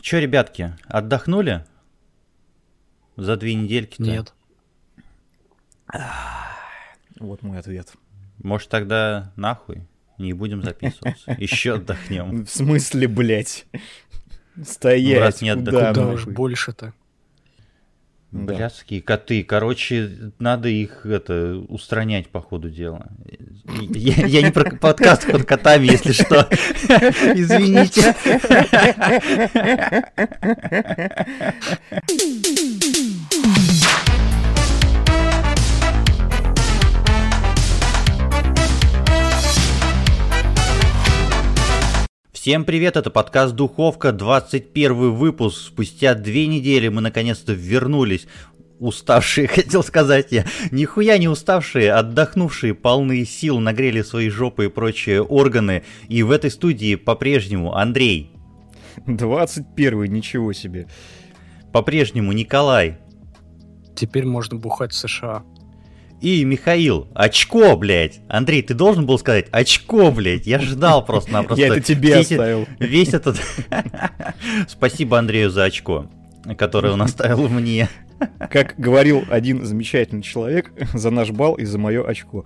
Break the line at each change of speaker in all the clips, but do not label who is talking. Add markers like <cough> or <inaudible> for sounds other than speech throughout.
Че, ребятки, отдохнули? За две недельки -то?
Нет.
Вот мой ответ.
Может, тогда нахуй? Не будем записываться. <laughs> Еще отдохнем.
В смысле, блядь? Стоять.
Раз не
куда,
Куда уж больше-то.
Да.
Блядские коты. Короче, надо их это устранять по ходу дела. Я, я не про подкаст под котами, если что. Извините. <laughs> Всем привет, это подкаст Духовка, 21 выпуск. Спустя две недели мы наконец-то вернулись. Уставшие, <laughs> хотел сказать я. Нихуя не уставшие, отдохнувшие, полные сил, нагрели свои жопы и прочие органы. И в этой студии по-прежнему Андрей,
21 ничего себе.
по-прежнему Николай
Теперь можно бухать в США.
И Михаил. Очко, блядь. Андрей, ты должен был сказать очко, блядь. Я ждал просто-напросто.
Я это тебе оставил.
Весь этот... <laughs> Спасибо Андрею за очко, которое он оставил мне.
Как говорил один замечательный человек, за наш бал и за мое очко.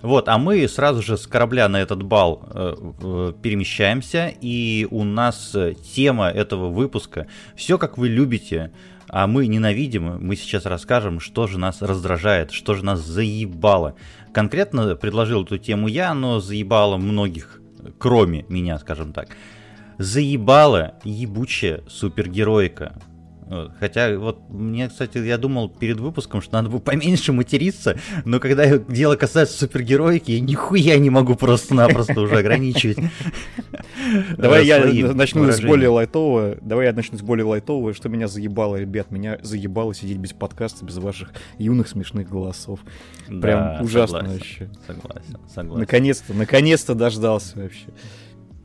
Вот, а мы сразу же с корабля на этот бал э, э, перемещаемся, и у нас э, тема этого выпуска «Все, как вы любите, а мы ненавидим». Мы сейчас расскажем, что же нас раздражает, что же нас заебало. Конкретно предложил эту тему я, но заебало многих, кроме меня, скажем так. Заебала ебучая супергероика. Хотя вот мне, кстати, я думал перед выпуском, что надо бы поменьше материться, но когда дело касается супергероики, я нихуя не могу просто-напросто уже ограничивать.
Давай я начну с более лайтового. Давай я начну с более лайтового. Что меня заебало, ребят? Меня заебало сидеть без подкаста, без ваших юных смешных голосов. Прям ужасно вообще.
Согласен, согласен,
Наконец-то, наконец-то дождался вообще.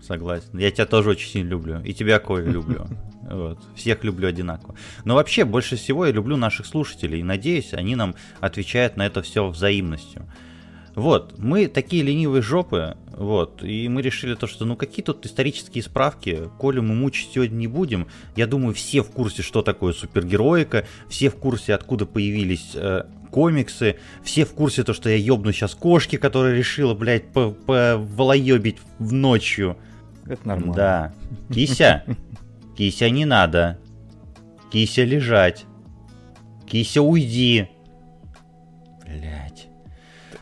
Согласен. Я тебя тоже очень сильно люблю. И тебя, Коля, люблю. <laughs> Вот. Всех люблю одинаково. Но вообще, больше всего я люблю наших слушателей. И надеюсь, они нам отвечают на это все взаимностью. Вот, мы такие ленивые жопы, вот, и мы решили то, что ну какие тут исторические справки, Колю мы мучить сегодня не будем. Я думаю, все в курсе, что такое супергероика, все в курсе, откуда появились э, комиксы, все в курсе то, что я ёбну сейчас кошки, которая решила, блядь, по- поволоебить в ночью.
Это нормально.
Да. Кися, Кися не надо. Кися лежать. Кися уйди. Блять.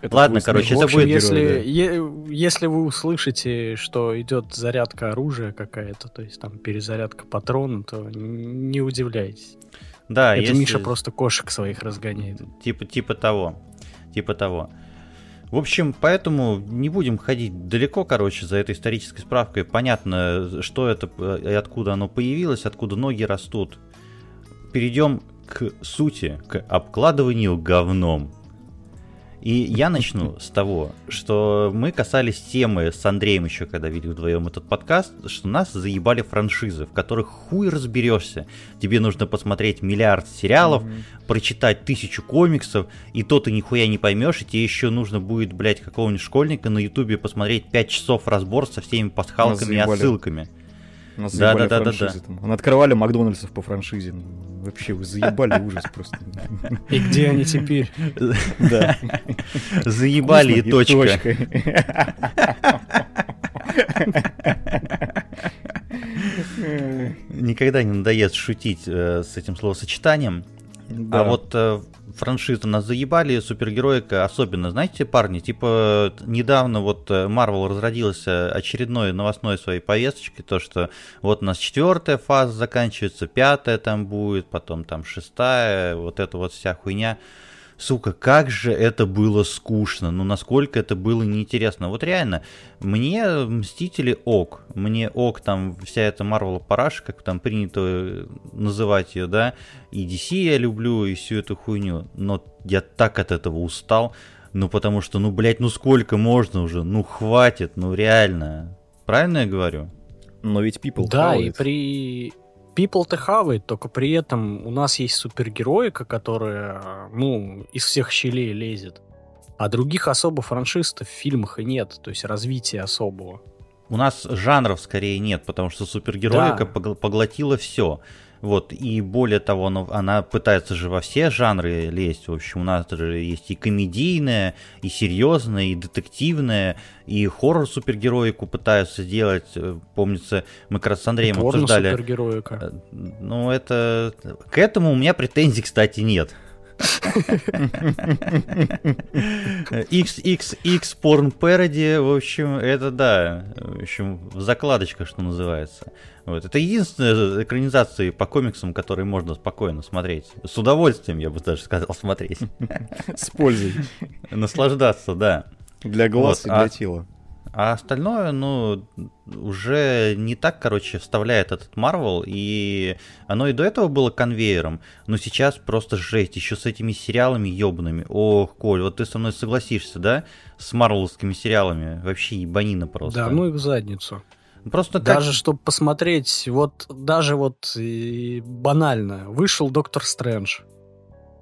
Это
Ладно,
твой
короче, это будет
если,
герой,
е- если вы услышите, что идет зарядка оружия какая-то, то есть там перезарядка патрона, то не удивляйтесь.
Да,
Это
если-
Миша просто кошек своих разгоняет.
Типа, типа того. Типа того. В общем, поэтому не будем ходить далеко, короче, за этой исторической справкой. Понятно, что это э, и откуда оно появилось, откуда ноги растут. Перейдем к сути, к обкладыванию говном. И я начну с того, что мы касались темы с Андреем еще, когда вели вдвоем этот подкаст, что нас заебали франшизы, в которых хуй разберешься. Тебе нужно посмотреть миллиард сериалов,
Мгм.
прочитать тысячу комиксов, и то ты нихуя не поймешь, и тебе еще нужно будет, блядь, какого-нибудь школьника на ютубе посмотреть 5 часов разбор со всеми пасхалками и
заебали. Нас
Да, да, да, да,
франшизы там. Он открывали Макдональдсов по франшизе. Вообще, вы заебали ужас просто.
И где они теперь?
Да.
Заебали и точка. Никогда не надоест шутить э, с этим словосочетанием. А
Да.
вот франшизы нас заебали, супергероика особенно. Знаете, парни, типа недавно вот э, Marvel разродился очередной новостной своей повесточкой, то что вот у нас четвертая фаза заканчивается, пятая там будет, потом там шестая, вот эта вот вся хуйня. Сука, как же это было скучно, ну насколько это было неинтересно. Вот реально, мне Мстители ок, мне ок там вся эта Марвел параша, как там принято э, называть ее, да, и DC я люблю, и всю эту хуйню, но я так от этого устал, ну потому что, ну блять, ну сколько можно уже, ну хватит, ну реально. Правильно я говорю?
Но ведь people
Да, и при... People-то хавает, только при этом у нас есть супергероика, которая, ну, из всех щелей лезет. А других особо франшиз в фильмах и нет, то есть развития особого.
у нас жанров скорее нет, потому что супергероика да. поглотила все. Вот, и более того, она, она пытается же во все жанры лезть. В общем, у нас же есть и комедийная, и серьезная, и детективная, и хоррор супергероику пытаются сделать. Помнится, мы как раз с Андреем и обсуждали.
супергероика.
Ну, это... К этому у меня претензий, кстати, нет. XXX порн пароди, в общем, это да, в общем, закладочка, что называется. Вот. Это единственная экранизация по комиксам, которые можно спокойно смотреть. С удовольствием, я бы даже сказал, смотреть.
С пользой.
Наслаждаться, да.
Для глаз вот. и для а... тела.
А остальное, ну, уже не так, короче, вставляет этот Марвел, и оно и до этого было конвейером, но сейчас просто жесть, еще с этими сериалами ебаными. Ох, Коль, вот ты со мной согласишься, да, с марвеловскими сериалами? Вообще ебанина просто.
Да, ну и в задницу.
Просто
даже как... чтобы посмотреть, вот даже вот банально, вышел Доктор Стрэндж,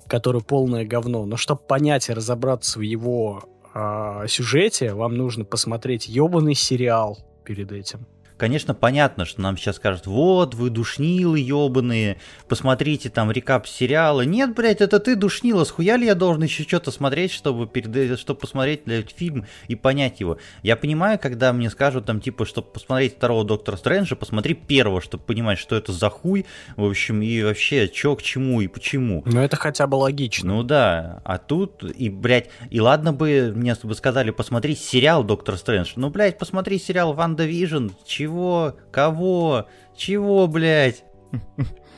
который полное говно, но чтобы понять и разобраться в его э, сюжете, вам нужно посмотреть ебаный сериал перед этим.
Конечно, понятно, что нам сейчас скажут, вот, вы душнилы ебаные, посмотрите там recap сериала. Нет, блядь, это ты душнила, схуя ли я должен еще что-то смотреть, чтобы, перед, чтобы посмотреть блядь, фильм и понять его? Я понимаю, когда мне скажут там, типа, чтобы посмотреть второго Доктора Стрэнджа, посмотри первого, чтобы понимать, что это за хуй, в общем, и вообще, что к чему и почему.
Ну, это хотя бы логично.
Ну да, а тут, и, блядь, и ладно бы мне бы сказали, посмотри сериал Доктор Стрэндж, ну, блядь, посмотри сериал WandaVision, чего чего? Кого? Чего, блядь? <laughs>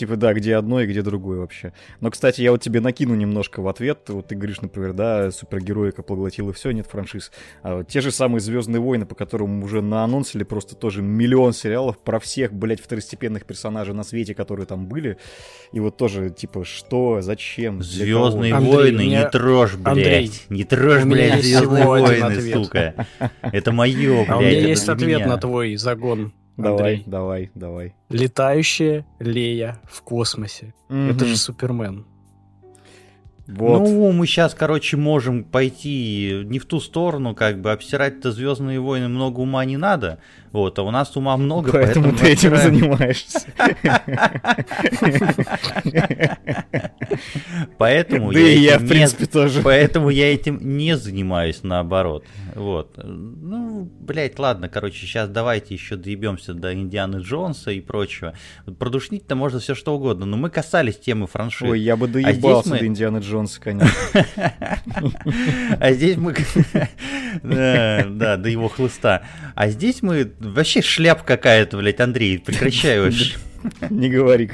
Типа, да, где одно и где другое вообще. Но, кстати, я вот тебе накину немножко в ответ. Вот ты говоришь, например, да, супергероика поглотила все, нет франшиз. А вот те же самые Звездные войны, по которым уже наанонсили просто тоже миллион сериалов про всех, блядь, второстепенных персонажей на свете, которые там были. И вот тоже, типа, что, зачем?
Звездные войны, меня... не трожь, блядь. Андрей, не трожь, блядь, Звездные войны, сука. Это мое, блядь. А у
меня есть ответ на твой загон.
Давай, давай, давай.
Летающая Лея в космосе. Mm-hmm. Это же Супермен.
Вот. Ну, мы сейчас, короче, можем пойти не в ту сторону, как бы обсирать-то Звездные войны много ума не надо. Вот, а у нас ума много,
поэтому, поэтому ты этим занимаешься.
Поэтому
да и я, в принципе, тоже.
Поэтому я этим не занимаюсь, наоборот. Вот. Ну, блять, ладно, короче, сейчас давайте еще доебемся до Индианы Джонса и прочего. Продушнить-то можно все что угодно, но мы касались темы франшиз.
Ой, я бы а доебался до Индианы Джонса, конечно. <laughs>
А здесь мы... Да, до его хлыста. А здесь мы Вообще шляп какая-то, блядь, Андрей, прекращай вообще.
Не говори.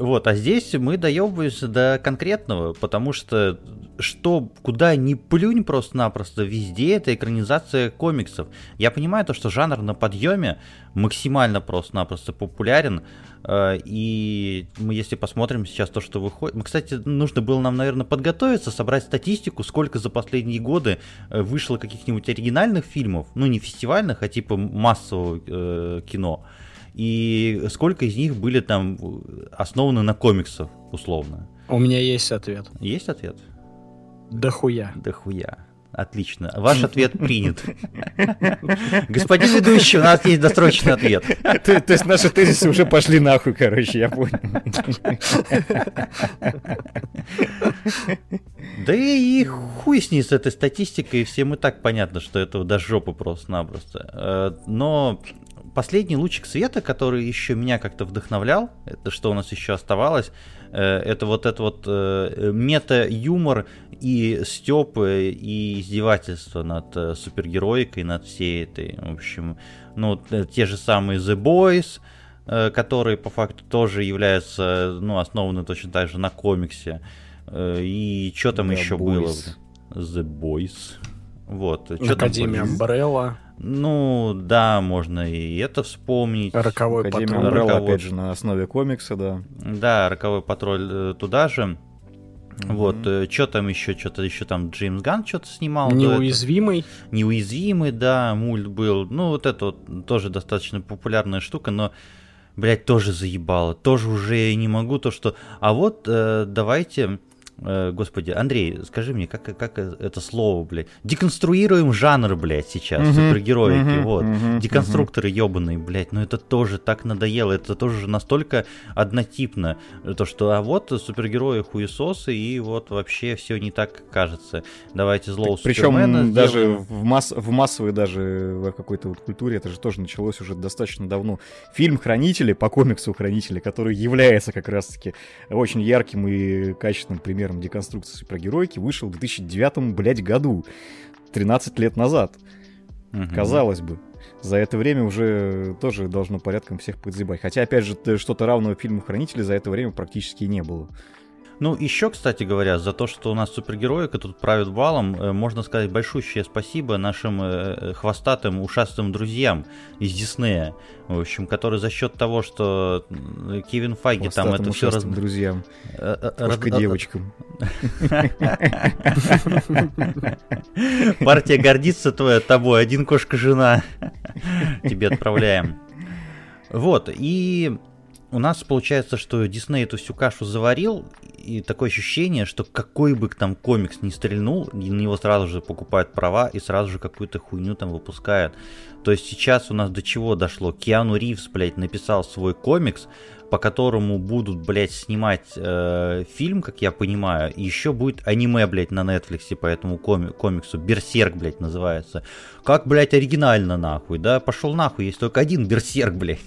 Вот, а здесь мы доебываемся до конкретного, потому что что, куда ни плюнь просто-напросто, везде это экранизация комиксов. Я понимаю то, что жанр на подъеме максимально просто-напросто популярен, э, и мы, если посмотрим сейчас то, что выходит... Мы, кстати, нужно было нам, наверное, подготовиться, собрать статистику, сколько за последние годы э, вышло каких-нибудь оригинальных фильмов, ну, не фестивальных, а типа массового э, кино, и сколько из них были там основаны на комиксах, условно.
У меня есть ответ.
Есть ответ?
Дохуя.
Дохуя. Отлично. Ваш ответ принят. <laughs> Господин ведущий, у нас есть досрочный ответ. <laughs>
То, то есть наши тезисы уже пошли нахуй, короче, я понял. <laughs>
Да и хуй с ней с этой статистикой, всем и так понятно, что это до жопы просто-напросто. Э, но последний лучик света, который еще меня как-то вдохновлял, это что у нас еще оставалось, э, это вот это вот э, мета-юмор и стёб и издевательство над э, супергероикой, над всей этой, в общем, ну, те же самые The Boys, которые по факту тоже являются, ну, основаны точно так же на комиксе. И что там The еще Boys. было? The Boys. Вот.
Академия Umbrella.
Ну, да, можно и это вспомнить.
Роковой
Академия патруль. Роковой... опять же, на основе комикса, да.
Да, Роковой патруль э, туда же. Mm-hmm. Вот, э, что там еще, что-то еще там Джеймс Ган что-то снимал.
Неуязвимый.
Неуязвимый, да, мульт был. Ну, вот это вот тоже достаточно популярная штука, но, блядь, тоже заебало. Тоже уже не могу то, что... А вот э, давайте господи, Андрей, скажи мне, как, как это слово, блядь? Деконструируем жанр, блядь, сейчас, mm-hmm. супергероики, mm-hmm. вот. Mm-hmm. Деконструкторы ебаные, блядь, ну это тоже так надоело, это тоже настолько однотипно, то что, а вот супергерои хуесосы, и вот вообще все не так, как кажется. Давайте злого так,
Причем даже в, масс, в массовой даже в какой-то вот культуре это же тоже началось уже достаточно давно. Фильм «Хранители» по комиксу «Хранители», который является как раз-таки очень ярким и качественным примером примером деконструкции супергеройки, вышел в 2009, блядь, году. 13 лет назад. Угу. Казалось бы. За это время уже тоже должно порядком всех подзебать. Хотя, опять же, что-то равного фильму «Хранители» за это время практически не было.
Ну, еще, кстати говоря, за то, что у нас супергероика тут правит балом, э, можно сказать большущее спасибо нашим э, э, хвостатым, ушастым друзьям из Диснея, в общем, которые за счет того, что Кевин Файги там это все раз...
друзьям, Кошка девочкам.
Партия гордится твоя тобой, один кошка-жена. Тебе отправляем. Вот, и у нас получается, что Дисней эту всю кашу заварил, и такое ощущение, что какой бы там комикс не стрельнул, на него сразу же покупают права и сразу же какую-то хуйню там выпускают. То есть сейчас у нас до чего дошло? Киану Ривз, блядь, написал свой комикс, по которому будут, блядь, снимать э, фильм, как я понимаю, и еще будет аниме, блядь, на Netflix по этому коми- комиксу. Берсерк, блядь, называется. Как, блядь, оригинально, нахуй, да? Пошел нахуй, есть только один Берсерк, блядь.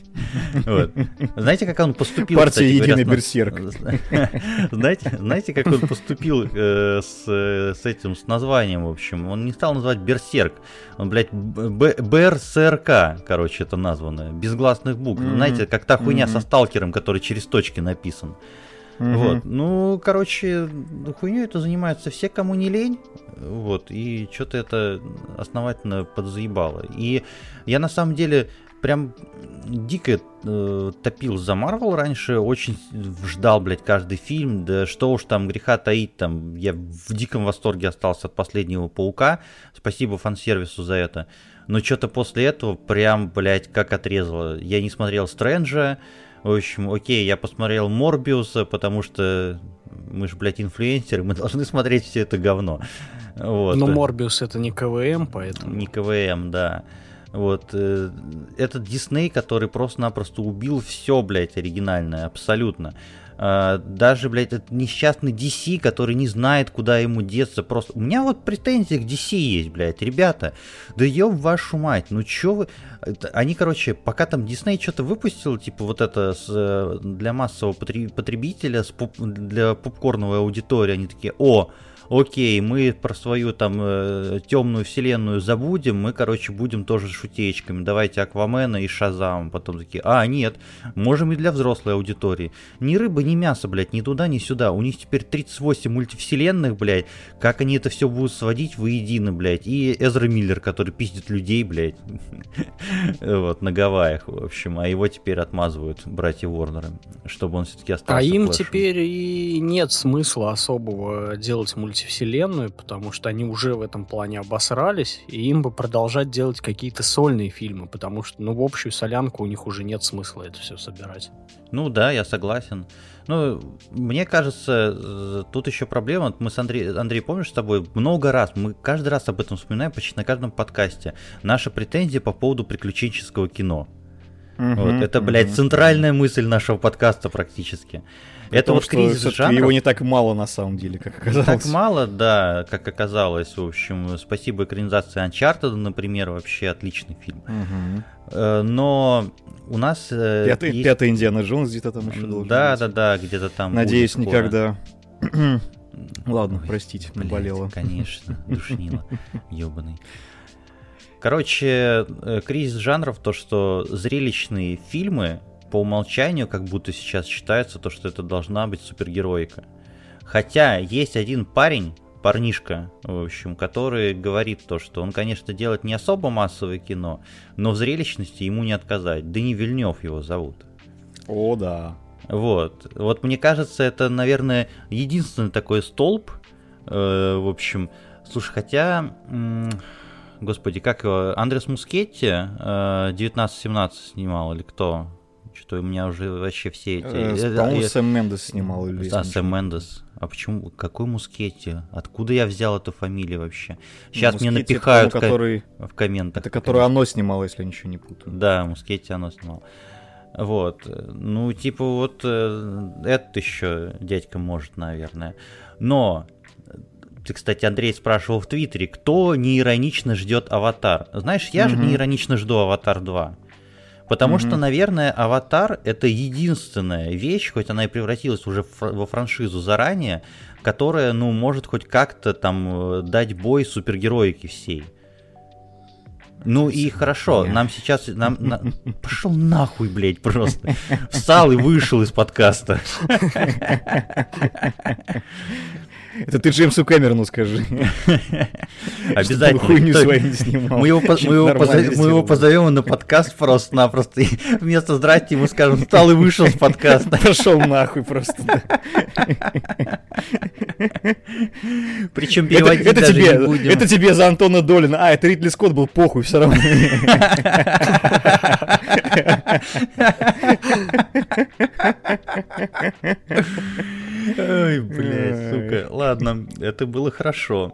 <laughs> Знаете, как он поступил?
Партия Единый Берсерк. <laughs>
Знаете, как он поступил э, с, с этим, с названием, в общем? Он не стал называть Берсерк. Он, блядь, БРСРК, короче, это названо. Безгласных букв. Знаете, как та хуйня со сталкером, который через точки написан. Угу. Вот. Ну, короче, хуйню это занимаются все, кому не лень. Вот. И что-то это основательно подзаебало. И я на самом деле прям дико э, топил за Марвел раньше, очень ждал, блядь, каждый фильм, да что уж там греха таить, там, я в диком восторге остался от последнего Паука, спасибо фан-сервису за это, но что-то после этого прям, блядь, как отрезало. Я не смотрел Стрэнджа, в общем, окей, я посмотрел Морбиуса, потому что мы же, блядь, инфлюенсеры, мы <laughs> должны смотреть все это говно.
Вот. Но Морбиус это не КВМ, поэтому...
Не КВМ, да. Вот. Э, этот Дисней, который просто-напросто убил все, блядь, оригинальное, абсолютно. А, даже, блядь, этот несчастный DC, который не знает, куда ему деться. Просто у меня вот претензии к DC есть, блядь, ребята. Да ёб вашу мать, ну чё вы... Они, короче, пока там Дисней что-то выпустил, типа вот это с, э, для массового потребителя, для попкорновой аудитории, они такие, о, окей, мы про свою там э, темную вселенную забудем, мы, короче, будем тоже шутеечками, давайте Аквамена и Шазам, потом такие, а, нет, можем и для взрослой аудитории. Ни рыба, ни мясо, блядь, ни туда, ни сюда, у них теперь 38 мультивселенных, блядь, как они это все будут сводить воедино, блядь, и Эзра Миллер, который пиздит людей, блядь, <laughs> вот, на Гавайях, в общем, а его теперь отмазывают братья Ворнеры, чтобы он все-таки остался
А им теперь и нет смысла особого делать мультивселенную мультивселенную, потому что они уже в этом плане обосрались, и им бы продолжать делать какие-то сольные фильмы, потому что, ну, в общую солянку у них уже нет смысла это все собирать.
Ну да, я согласен. Ну, мне кажется, тут еще проблема. Мы с Андреем, Андрей, помнишь, с тобой много раз, мы каждый раз об этом вспоминаем почти на каждом подкасте. Наша претензия по поводу приключенческого кино. Угу, вот, это, блядь, угу. центральная мысль нашего подкаста практически. Это вот кризис жанров.
Его не так мало на самом деле, как оказалось.
Так мало, да, как оказалось. В общем, спасибо экранизации Uncharted, например, вообще отличный фильм. Угу. Но у нас...
Э, пятый, есть... пятый Индиана Джонс где-то там еще должен
Да, быть. да, да, где-то там
Надеюсь, никогда. Ладно, Ой, простите, блядь, наболело.
Конечно, <laughs> душнило, ебаный. Короче, э, кризис жанров, то, что зрелищные фильмы по умолчанию как будто сейчас считается то, что это должна быть супергероика. Хотя есть один парень, парнишка, в общем, который говорит то, что он, конечно, делает не особо массовое кино, но в зрелищности ему не отказать. Дани Вильнев его зовут.
О, да.
Вот. Вот мне кажется, это, наверное, единственный такой столб. Э, в общем, слушай, хотя... М- господи, как его? Андрес Мускетти э, 1917 снимал или кто? Что у меня уже вообще все эти...
Э,
э,
По-моему,
э,
Сэм Мендес снимал. или
Да, Сэм. Мендес. А почему? Какой Мускетти? Откуда я взял эту фамилию вообще? Сейчас мне
Мускетти, это,
напихают
по-моему, который...
в комментах.
Это который оно снимало, если я ничего не путаю.
Да, Мускетти оно снимал. Вот. Ну, типа, вот э, этот еще дядька может, наверное. Но, ты, кстати, Андрей спрашивал в Твиттере, кто неиронично ждет Аватар. Знаешь, я же
Мгм.
неиронично жду Аватар 2. Потому
Мгм.
что, наверное, Аватар это единственная вещь, хоть она и превратилась уже во франшизу заранее, которая, ну, может хоть как-то там э, дать бой супергероике всей. Ну и хорошо, нам сейчас... Нам, на- <laughs> Пошел нахуй, блядь, просто. Встал и вышел из подкаста. <laughs>
Это ты Джеймсу Кэмерону скажи. <laughs>
Обязательно.
Чтобы хуйню
Кто-
свою не снимал.
Мы его, мы, его мы его позовем на подкаст просто-напросто. И вместо здрасте ему скажем, встал и вышел с подкаста. <laughs>
Пошел нахуй просто.
Причем
Это,
переводить
это
даже
тебе,
не будем.
это тебе за Антона Долина. А, это Ридли Скотт был похуй, все равно. <laughs>
Ой, блядь, сука. Ладно, это было хорошо.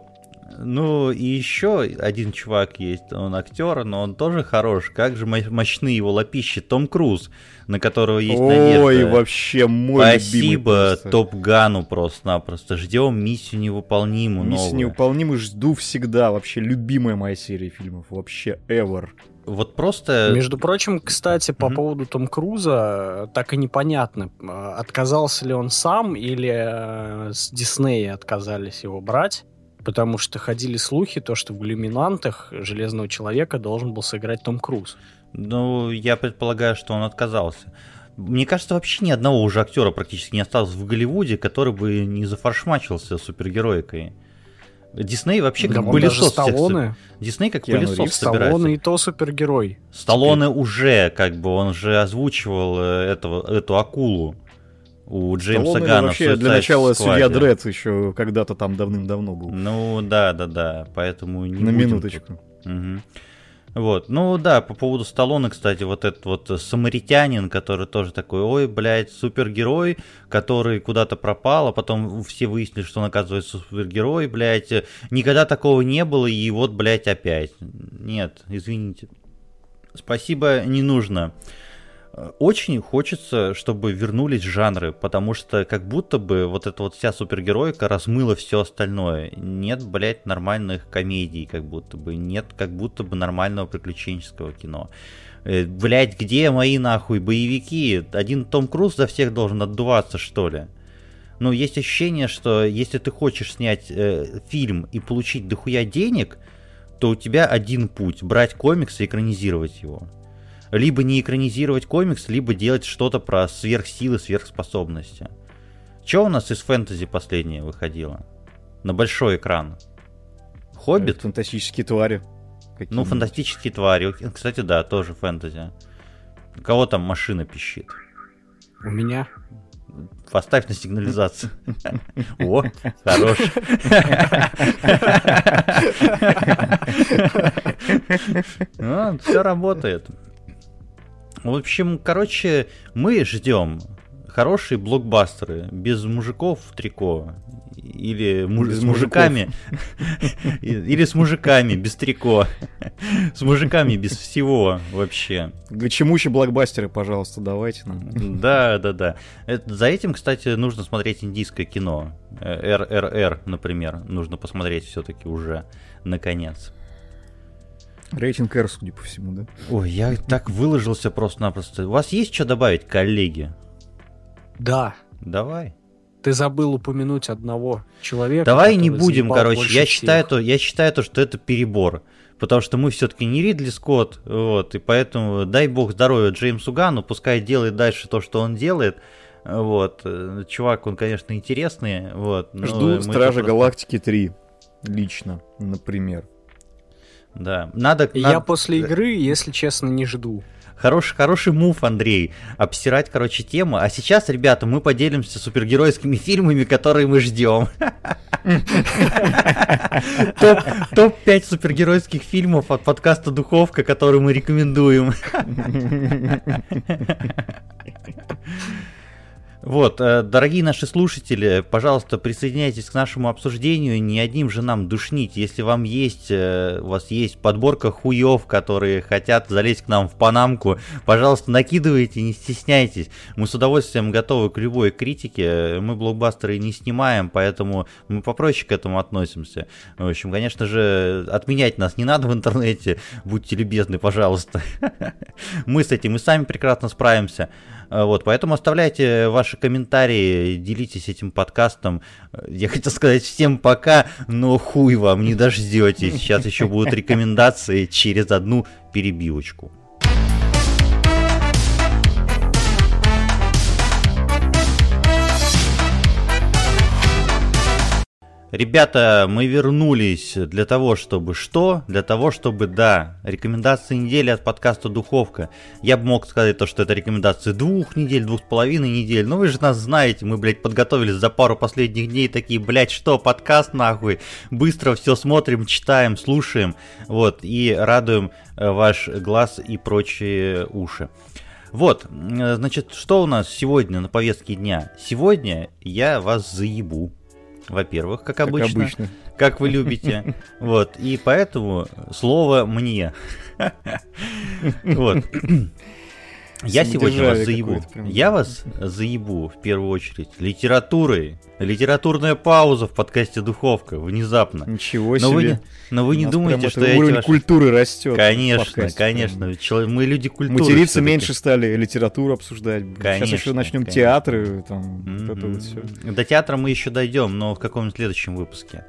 Ну, и еще один чувак есть, он актер, но он тоже хорош. Как же мо- мощны его лопищи. Том Круз, на которого есть надежда.
Ой, вообще мой
Спасибо. Топ Гану просто-напросто. Ждем миссию невыполнимую
Миссия
новую.
неуполнимый жду всегда. Вообще любимая моя серия фильмов. Вообще ever.
Вот просто...
Между прочим, кстати, по
Мгм.
поводу Том Круза, так и непонятно, э, отказался ли он сам или э, с Диснея отказались его брать. Потому что ходили слухи, то, что в «Иллюминантах» Железного Человека должен был сыграть Том Круз.
Ну, я предполагаю, что он отказался. Мне кажется, вообще ни одного уже актера практически не осталось в Голливуде, который бы не зафаршмачился супергероикой. Дисней вообще
Да
как
даже
пылесос
Сталлоне,
Дисней как
Киану
пылесос
Ривз,
собирается.
Сталлоне и то супергерой.
Сталлоне уже, как бы, он же озвучивал э, этого, эту акулу у Джеймса
Сталлоне
Гана. в
вообще для начала судья. Дред еще когда-то там давным-давно был.
Ну, да, да, да, поэтому не
На
будем
минуточку.
тут. Мгм. Вот, ну да, по поводу Сталлоне, кстати, вот этот вот э, самаритянин, который тоже такой, ой, блядь, супергерой, который куда-то пропал, а потом все выяснили, что он оказывается супергерой, блядь, э, никогда такого не было, и вот, блядь, опять. Нет, извините. Спасибо, не нужно. Очень хочется, чтобы вернулись жанры, потому что как будто бы вот эта вот вся супергеройка размыла все остальное. Нет, блядь, нормальных комедий, как будто бы. Нет, как будто бы нормального приключенческого кино. Э, Блядь, где мои нахуй боевики? Один Том Круз за всех должен отдуваться, что ли? Ну, есть ощущение, что если ты хочешь снять э, фильм и получить дохуя денег, то у тебя один путь брать комикс и экранизировать его. Либо не экранизировать комикс, либо делать что-то про сверхсилы, сверхспособности. Что у нас из фэнтези последнее выходило? На большой экран. Хоббит?
Фантастические твари.
Ну,
какие-нибудь.
фантастические твари. Кстати, да, тоже фэнтези. У кого там машина пищит?
У меня.
Поставь на сигнализацию. О, хорош. <laughs> Все работает. В общем, короче, мы ждем хорошие блокбастеры без мужиков в трико или муж-
Без
с мужиками <laughs> или с мужиками без трико <laughs> с мужиками без всего вообще
Гачемучи блокбастеры, пожалуйста, давайте нам.
да, да, да. Это- за этим, кстати, нужно смотреть индийское кино. Э, РРР, например, нужно посмотреть все-таки уже, наконец.
Рейтинг R, судя по всему, да?
Ой, я так выложился просто-напросто. У вас есть что добавить, коллеги?
Да,
Давай.
ты забыл упомянуть одного человека.
Давай не будем, короче. Я
всех.
считаю, то, я считаю то, что это перебор. Потому что мы все-таки не Ридли Скотт, вот, и поэтому дай бог здоровья Джеймсу Гану, пускай делает дальше то, что он делает. Вот. Э, Чувак, он, конечно, интересный. Вот,
Жду Стражи
просто-
Галактики 3. Лично, например.
Да. Надо.
Я
надо-
после игры, если честно, не жду.
Хороший, хороший мув, Андрей. Обсирать, короче, тему. А сейчас, ребята, мы поделимся супергеройскими <laughs> фильмами, которые мы ждем. <laughs> Топ-5 супергеройских фильмов от подкаста Духовка, который мы рекомендуем. <laughs> Вот, э, дорогие наши слушатели, пожалуйста, присоединяйтесь к нашему обсуждению, не одним же нам душнить. Если вам есть, э, у вас есть подборка хуев, которые хотят залезть к нам в панамку, пожалуйста, накидывайте, не стесняйтесь. Мы с удовольствием готовы к любой критике. Мы блокбастеры не снимаем, поэтому мы попроще к этому относимся. В общем, конечно же, отменять нас не надо в интернете, будьте любезны, пожалуйста. <laughs> Мы с этим и сами прекрасно справимся. Э, вот, поэтому оставляйте ваши комментарии, делитесь этим подкастом. Я хотел сказать всем пока, но хуй вам, не дождетесь. Сейчас еще будут рекомендации через одну перебивочку. Ребята, мы вернулись для того, чтобы что? Для того, чтобы, да, рекомендации недели от подкаста Духовка. Я бы мог сказать то, что это рекомендации двух недель, двух с половиной недель. Но вы же нас знаете, мы, блядь, подготовились за пару последних дней, такие, блядь, что, подкаст нахуй? Быстро все смотрим, читаем, слушаем, вот, и радуем э, ваш глаз и прочие уши. Вот, э, значит, что у нас сегодня на повестке дня? Сегодня я вас заебу во-первых, как, как обычно, обычно, как вы любите. <laughs> Вот, и поэтому слово мне. <laughs> Вот. Я сегодня вас заебу. Я вас заебу в первую очередь литературой. Литературная пауза в подкасте Духовка внезапно.
Ничего
но
себе.
Вы не, но вы не думаете, что
я уровень ваши... культуры растет.
Конечно, конечно. Мы люди культуры.
Материться меньше стали, литературу обсуждать. Конечно, Сейчас еще начнем конечно. театры, там, mm-hmm. это вот все.
До театра мы еще дойдем, но в каком-нибудь следующем выпуске.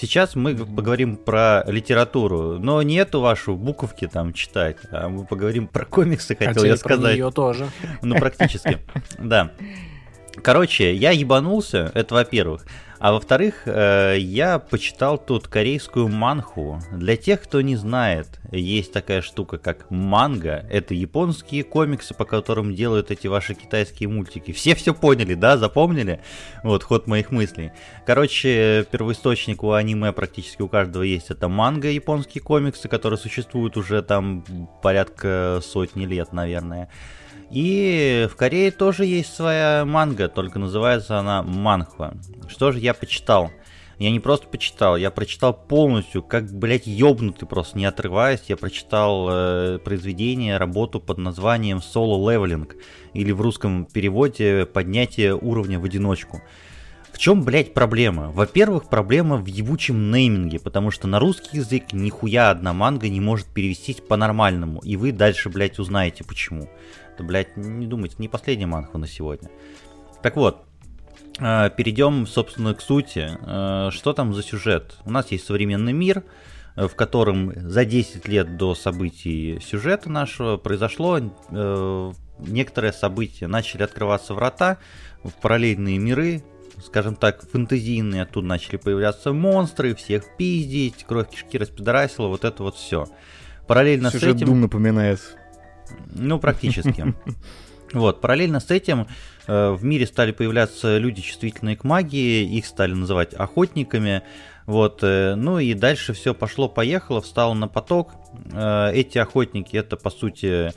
Сейчас мы поговорим про литературу, но не эту вашу буковки там читать, а мы поговорим про комиксы, хотел Хотели я сказать. Про
нее тоже.
Ну, практически, <laughs> да. Короче, я ебанулся, это во-первых. А во-вторых, э, я почитал тут корейскую манху. Для тех, кто не знает, есть такая штука, как манга. Это японские комиксы, по которым делают эти ваши китайские мультики. Все все поняли, да, запомнили? Вот ход моих мыслей. Короче, первоисточник у аниме практически у каждого есть. Это манга, японские комиксы, которые существуют уже там порядка сотни лет, наверное. И в Корее тоже есть своя манга, только называется она манхва. Что же я почитал? Я не просто почитал, я прочитал полностью, как, блядь, ёбнутый просто, не отрываясь. Я прочитал э, произведение, работу под названием Solo Leveling, или в русском переводе «Поднятие уровня в одиночку». В чем, блядь, проблема? Во-первых, проблема в ебучем нейминге, потому что на русский язык нихуя одна манга не может перевестись по-нормальному, и вы дальше, блядь, узнаете почему. Это, блядь, не думайте, не последняя манхва на сегодня. Так вот, э, перейдем, собственно, к сути. Э, что там за сюжет? У нас есть современный мир, э, в котором за 10 лет до событий сюжета нашего произошло некоторые события. Начали открываться врата в параллельные миры, скажем так, фэнтезийные. Оттуда начали появляться монстры, всех пиздить, кровь кишки распидорасила, вот это вот все. Параллельно
Сюжет
с этим...
Дум напоминает
ну, практически. Вот, параллельно с этим э, в мире стали появляться люди, чувствительные к магии, их стали называть охотниками, вот, э, ну и дальше все пошло-поехало, встало на поток. Э, эти охотники, это по сути,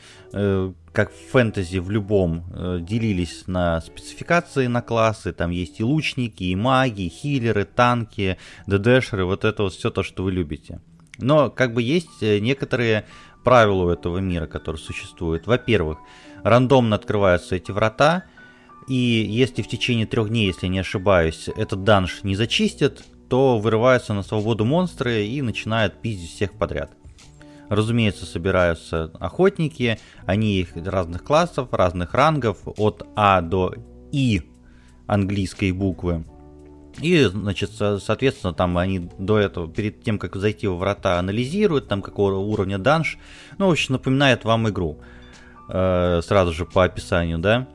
как в фэнтези в любом, делились на спецификации, на классы, там есть и лучники, и маги, и хиллеры, танки, ДДшеры, вот это вот все то, что вы любите. Но как бы есть некоторые правилу этого мира, который существует. Во-первых, рандомно открываются эти врата, и если в течение трех дней, если не ошибаюсь, этот данж не зачистят, то вырываются на свободу монстры и начинают пиздить всех подряд. Разумеется, собираются охотники, они их разных классов, разных рангов, от А до И английской буквы. И, значит, соответственно, там они до этого, перед тем, как зайти в врата, анализируют, там какого уровня данж. Ну, в общем, напоминает вам игру. Э, сразу же по описанию, да.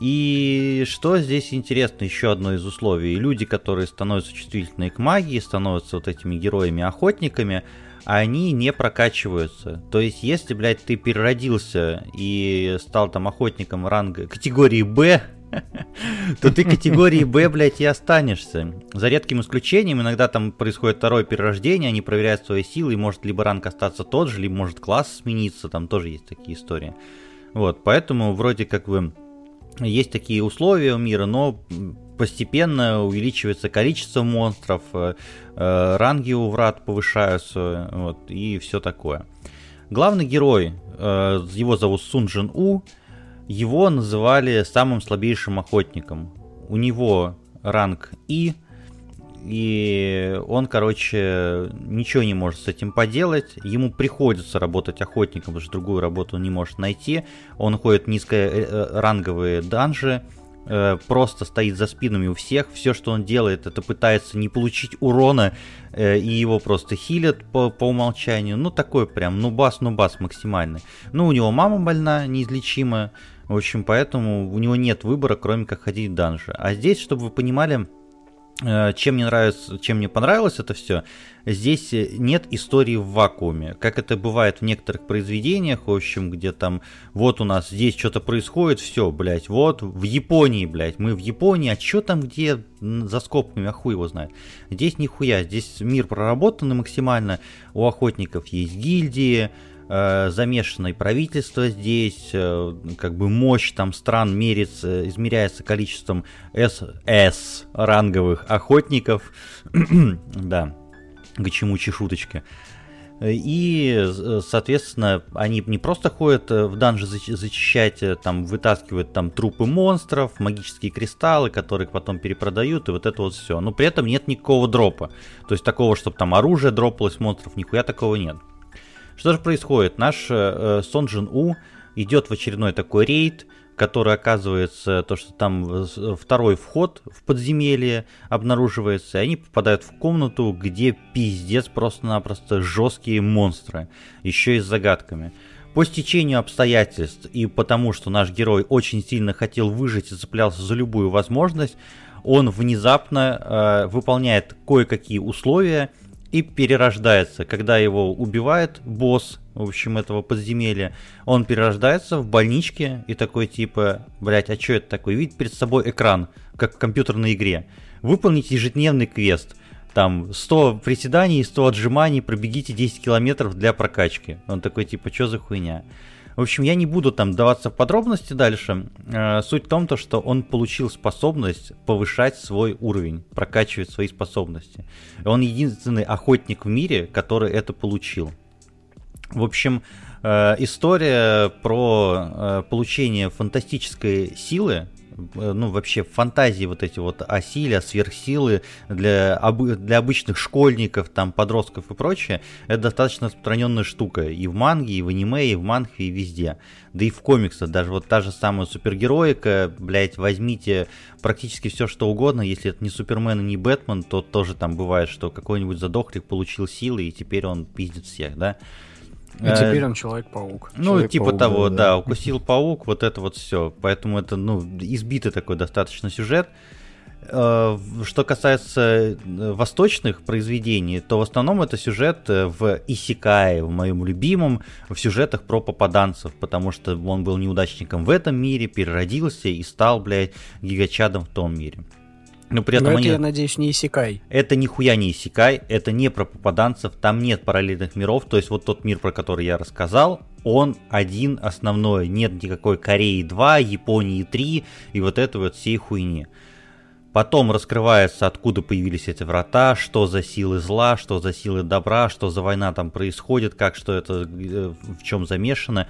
И что здесь интересно, еще одно из условий. Люди, которые становятся чувствительны к магии, становятся вот этими героями-охотниками, они не прокачиваются. То есть, если, блядь, ты переродился и стал там охотником ранга категории Б, то ты категории Б, блядь, и останешься. За редким исключением, иногда там происходит второе перерождение, они проверяют свои силы, и может либо ранг остаться тот же, либо может класс смениться, там тоже есть такие истории. Вот, поэтому вроде как бы есть такие условия у мира, но постепенно увеличивается количество монстров, э, э, ранги у врат повышаются, вот, и все такое. Главный герой, э, его зовут Сун Джин У, его называли самым слабейшим охотником. У него ранг И, и он, короче, ничего не может с этим поделать. Ему приходится работать охотником, потому что другую работу он не может найти. Он ходит в низкоранговые данжи, э, просто стоит за спинами у всех. Все, что он делает, это пытается не получить урона, э, и его просто хилят по, по умолчанию. Ну, такой прям нубас-нубас максимальный. Ну, у него мама больна, неизлечимая. В общем, поэтому у него нет выбора, кроме как ходить в данжи. А здесь, чтобы вы понимали, чем мне нравится, чем мне понравилось это все, здесь нет истории в вакууме, как это бывает в некоторых произведениях, в общем, где там, вот у нас здесь что-то происходит, все, блядь, вот в Японии, блядь, мы в Японии, а что там где за скобками, а хуй его знает. Здесь нихуя, здесь мир проработанный максимально, у охотников есть гильдии, э, замешано правительство здесь, э, как бы мощь там стран мерится, измеряется количеством СС ранговых охотников, <clears throat> да, к чему шуточки. И, соответственно, они не просто ходят э, в данжи зачищать, там, вытаскивают там трупы монстров, магические кристаллы, которые потом перепродают, и вот это вот все. Но при этом нет никакого дропа. То есть такого, чтобы там оружие дропалось монстров, нихуя такого нет. Что же происходит? Наш э, Сон Джин У идет в очередной такой рейд, который оказывается то, что там второй вход в подземелье обнаруживается, и они попадают в комнату, где пиздец просто-напросто жесткие монстры, еще и с загадками. По стечению обстоятельств и потому, что наш герой очень сильно хотел выжить и цеплялся за любую возможность, он внезапно э, выполняет кое-какие условия – и перерождается. Когда его убивает босс, в общем, этого подземелья, он перерождается в больничке и такой типа, блять, а что это такое? Видит перед собой экран, как в компьютерной игре. Выполните ежедневный квест. Там 100 приседаний, 100 отжиманий, пробегите 10 километров для прокачки. Он такой типа, что за хуйня? В общем, я не буду там даваться в подробности дальше. Э, суть в том, то, что он получил способность повышать свой уровень, прокачивать свои способности. Он единственный охотник в мире, который это получил. В общем, э, история про э, получение фантастической силы ну, вообще фантазии вот эти вот о сверхсилы для, для обычных школьников, там, подростков и прочее, это достаточно распространенная штука и в манге, и в аниме, и в манхе, и везде. Да и в комиксах, даже вот та же самая супергероика, блять, возьмите практически все, что угодно, если это не Супермен и не Бэтмен, то тоже там бывает, что какой-нибудь задохлик получил силы, и теперь он пиздит всех, да?
И э, теперь он Человек-паук.
Ну, Человек типа того, да, да, укусил паук, вот это вот все. Поэтому это, ну, избитый такой достаточно сюжет. Э, что касается э, восточных произведений, то в основном это сюжет в Исикае, в моем любимом, в сюжетах про попаданцев, потому что он был неудачником в этом мире, переродился и стал, блядь, гигачадом в том мире.
Но при этом Но это, они... я надеюсь, не Исикай.
Это нихуя не Исикай, это не про попаданцев, там нет параллельных миров, то есть вот тот мир, про который я рассказал, он один основной, нет никакой Кореи 2, Японии 3 и вот этой вот всей хуйни. Потом раскрывается, откуда появились эти врата, что за силы зла, что за силы добра, что за война там происходит, как что это, э, в чем замешано.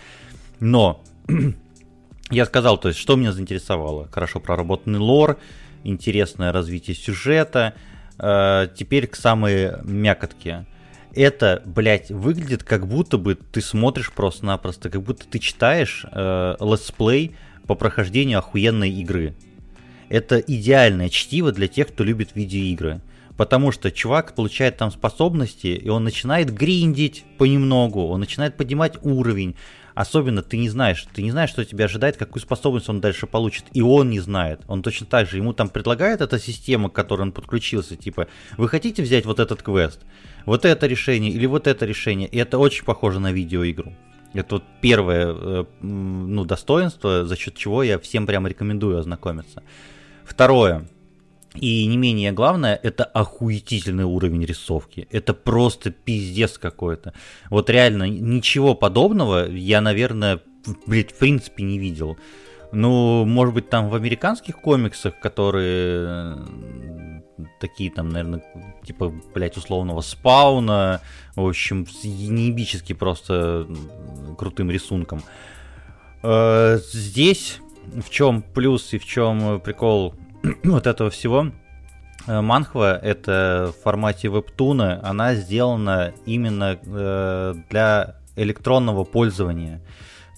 Но <clears throat> я сказал, то есть, что меня заинтересовало. Хорошо проработанный лор, интересное развитие сюжета. Э, теперь к самой мякотке. Это, блядь, выглядит как будто бы ты смотришь просто-напросто, как будто ты читаешь э, летсплей по прохождению охуенной игры. Это идеальное чтиво для тех, кто любит видеоигры. Потому что чувак получает там способности, и он начинает гриндить понемногу, он начинает поднимать уровень, Особенно ты не знаешь, ты не знаешь, что тебя ожидает, какую способность он дальше получит. И он не знает. Он точно так же. Ему там предлагает эта система, к которой он подключился, типа, вы хотите взять вот этот квест, вот это решение или вот это решение. И это очень похоже на видеоигру. Это вот первое э, ну, достоинство, за счет чего я всем прям рекомендую ознакомиться. Второе. И не менее главное, это охуительный уровень рисовки. Это просто пиздец какой-то. Вот реально, ничего подобного я, наверное, блядь, в принципе не видел. Ну, может быть, там в американских комиксах, которые такие там, наверное, типа, блядь, условного спауна, в общем, с неебически просто крутым рисунком. Э, здесь в чем плюс и в чем прикол <clears throat> вот этого всего. Э, Манхва это в формате вебтуна, она сделана именно э, для электронного пользования.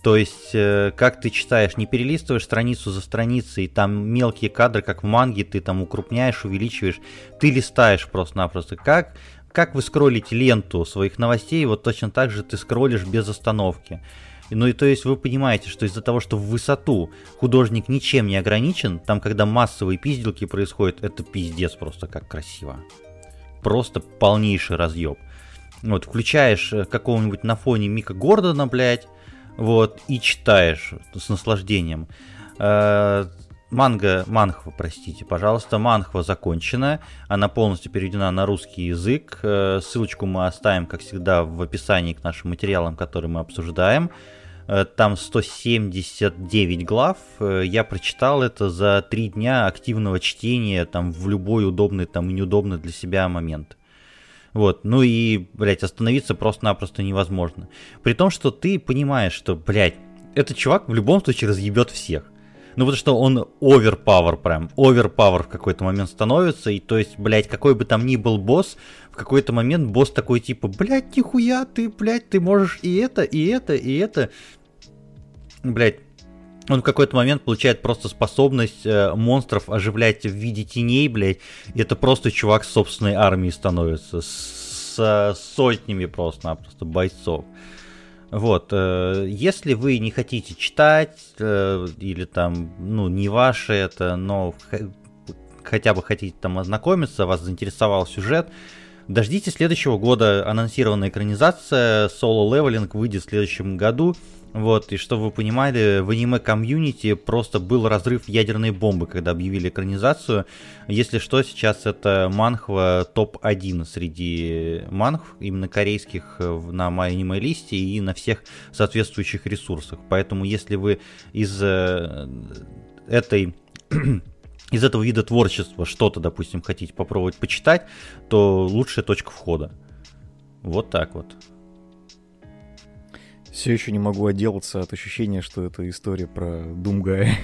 То есть, э, как ты читаешь, не перелистываешь страницу за страницей, там мелкие кадры, как в манге, ты там укрупняешь, увеличиваешь, ты листаешь просто-напросто. Как, как вы скроллите ленту своих новостей, вот точно так же ты скроллишь без остановки. Ну и то есть вы понимаете, что из-за того, что в высоту художник ничем не ограничен, там когда массовые пизделки происходят, это пиздец просто как красиво. Просто полнейший разъеб. Вот, включаешь э, какого-нибудь на фоне Мика Гордона, блядь, вот, и читаешь с наслаждением. Э, манга, манхва, простите, пожалуйста, манхва закончена, она полностью переведена на русский язык. Э, ссылочку мы оставим, как всегда, в описании к нашим материалам, которые мы обсуждаем. Э, там 179 глав. Э, я прочитал это за три дня активного чтения, там в любой удобный там и неудобный для себя момент. Вот, ну и, блядь, остановиться просто-напросто невозможно. При том, что ты понимаешь, что, блядь, этот чувак в любом случае разъебет всех. Ну, потому что он оверпауэр прям, оверпауэр в какой-то момент становится, и то есть, блядь, какой бы там ни был босс, в какой-то момент босс такой типа, блядь, нихуя ты, блядь, ты можешь и это, и это, и это. Блядь, он в какой-то момент получает просто способность э, монстров оживлять в виде теней, блядь. И это просто чувак с собственной армией становится. С, с сотнями просто-напросто бойцов. Вот, э, если вы не хотите читать, э, или там, ну, не ваше это, но хотя бы хотите там ознакомиться, вас заинтересовал сюжет, дождитесь следующего года анонсированная экранизация Leveling выйдет в следующем году. Вот, и чтобы вы понимали, в аниме-комьюнити просто был разрыв ядерной бомбы, когда объявили экранизацию. Если что, сейчас это манхва топ-1 среди манхв, именно корейских, э, на аниме-листе и на всех соответствующих ресурсах. Поэтому, если вы из э, этой из этого вида творчества что-то, допустим, хотите попробовать почитать, то лучшая точка входа. Вот так вот.
Все еще не могу отделаться от ощущения, что это история про Думгая.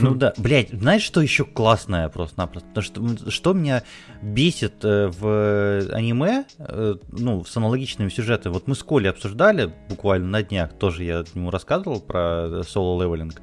Ну да, блядь, знаешь, что еще классное просто-напросто? Потому что, что меня бесит э, в аниме, э, ну, с аналогичными сюжетами. Вот мы с Колей обсуждали буквально на днях, тоже я ему рассказывал про соло левелинг,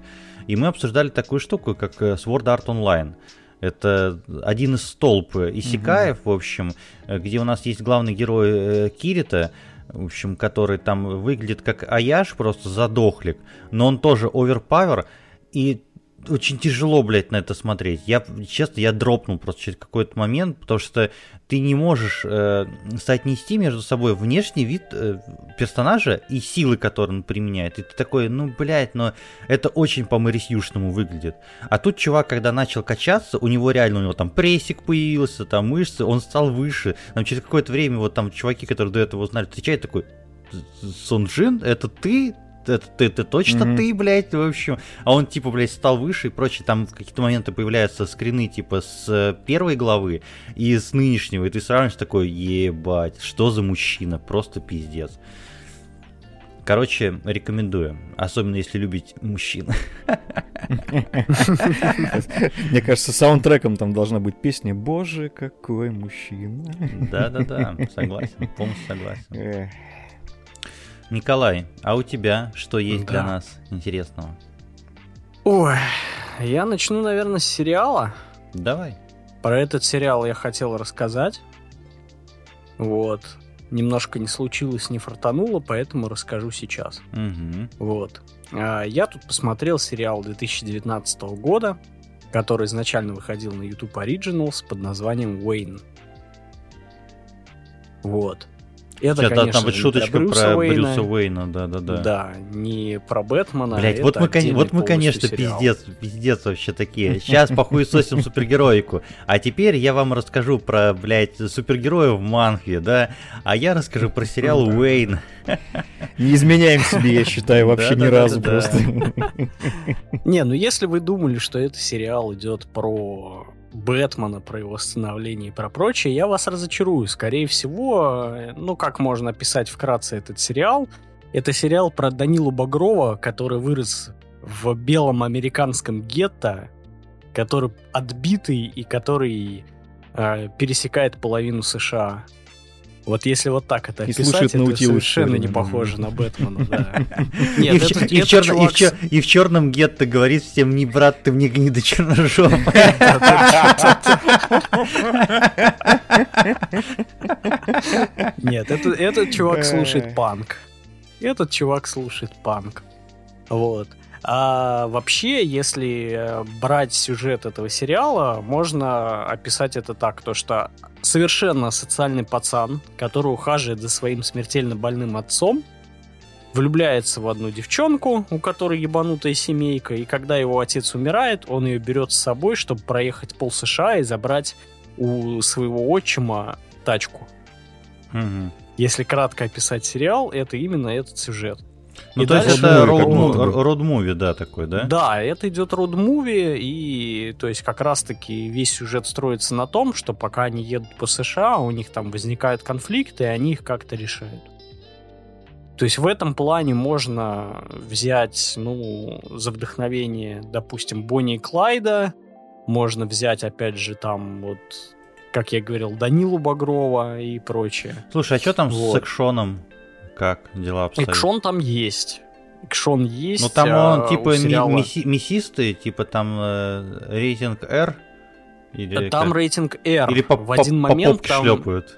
и мы обсуждали такую штуку, как э, Sword Art Online. Это один из столб Исикаев, mm-hmm. в общем, где у нас есть главный герой Кирита, в общем, который там выглядит как Аяш, просто задохлик, но он тоже оверпавер, и очень тяжело, блядь, на это смотреть. Я, честно, я дропнул просто через какой-то момент, потому что ты не можешь э, соотнести между собой внешний вид э, персонажа и силы, которые он применяет. И ты такой, ну, блядь, но это очень по-марисюшному выглядит. А тут чувак, когда начал качаться, у него реально, у него там прессик появился, там мышцы, он стал выше. Там через какое-то время вот там чуваки, которые до этого знали, встречают такой, Сунжин, это ты? Это ты, ты точно mm-hmm. ты, блядь, в общем. А он, типа, блядь, стал выше и прочее. Там в какие-то моменты появляются скрины, типа, с первой главы и с нынешнего. И ты сравнишь такой, ебать, что за мужчина, просто пиздец. Короче, рекомендую. Особенно если любить мужчин. <laughs>
Мне кажется, саундтреком там должна быть песня «Боже, какой мужчина».
Да-да-да, согласен, полностью согласен. Николай, а у тебя что есть да. для нас интересного?
Ой, я начну, наверное, с сериала.
Давай.
Про этот сериал я хотел рассказать. Вот. немножко не случилось, не фартануло, поэтому расскажу сейчас.
Мгм.
Вот. А, Я тут посмотрел сериал 2019 года, который изначально выходил на YouTube Originals под названием Уэйн. Вот. Это,
Сейчас, да,
конечно
там вот
же, не
шуточка
про Брюса
про
Уэйна.
Брюса Уэйна, да-да-да.
Да, не про Бэтмена.
Блять, вот мы, вот мы, конечно,
сериал.
пиздец, пиздец вообще такие. <laughs> Сейчас похуесосим супергероику. А теперь я вам расскажу про, блядь, супергероев в манхве, да? А я расскажу про сериал
Да.
Уэйн.
Не изменяем себе, я считаю, вообще ни разу просто.
Не, ну если вы думали, что этот сериал идет про Бэтмена, про его становление и про прочее, я вас разочарую. Скорее всего, э, ну как можно описать вкратце этот сериал? Это сериал про Данилу Багрова, который вырос в белом американском гетто, который отбитый и который э, пересекает половину США. Вот если вот так это
И
описать,
слушает
это
Наутилус
совершенно не похоже на Бэтмена, да. <laughs> Нет, этот-
и в и чер- и в черном гетто говорит всем, не брат, ты мне гнида черножопа.
Нет, это, этот чувак слушает панк. Этот чувак слушает панк. Вот. А вообще, если э, брать сюжет этого сериала, можно описать это так, то что совершенно социальный пацан, который ухаживает за своим смертельно больным отцом, влюбляется в одну девчонку, у которой ебанутая семейка, и когда его отец умирает, он ее берет с собой, чтобы проехать пол США и забрать у своего отчима тачку.
Мгм.
Если кратко описать сериал, это именно этот сюжет.
Ну,
И
то есть это
был.
роуд-муви, да, такой, да?
Да, это идет роуд-муви, и то есть как раз-таки весь сюжет строится на том, что пока они едут по США, у них там возникают конфликты, и они их как-то решают. То есть в этом плане можно взять, ну, за вдохновение, допустим, Бонни и Клайда, можно взять, опять же, там вот, как я говорил, Данилу Багрова и прочее.
Слушай, а что там с
Вот.
Как дела обстоят?
Экшон там есть. Экшон есть.
Ну там
а,
он
у
типа
сериала-
мяси- мясистый, типа там э, рейтинг R? Или
Там
как?
рейтинг R.
Или по,
в
по-
один
по
момент
попке
там,
шлепают?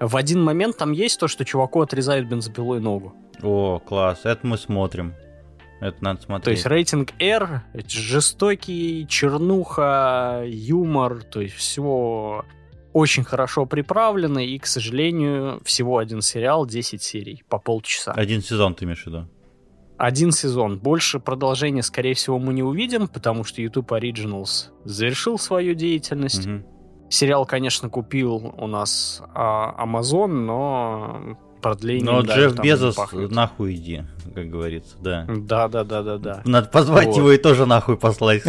в один момент там есть то, что чуваку отрезают бензопилой ногу.
О, класс, это мы смотрим. Это надо смотреть.
То есть рейтинг R, жестокий, чернуха, юмор, то есть все очень хорошо приправлено, и, к сожалению, всего один сериал, 10 серий, по полчаса.
Один сезон ты имеешь в виду?
Один сезон. Больше продолжения, скорее всего, мы не увидим, потому что YouTube Originals завершил свою деятельность.
Мгм.
Сериал, конечно, купил у нас а, Amazon, но продление
Но
даже
Джефф Безос, нахуй иди, как говорится, да.
Да, да, да, да, да.
Надо позвать
Вот.
его и тоже нахуй послать.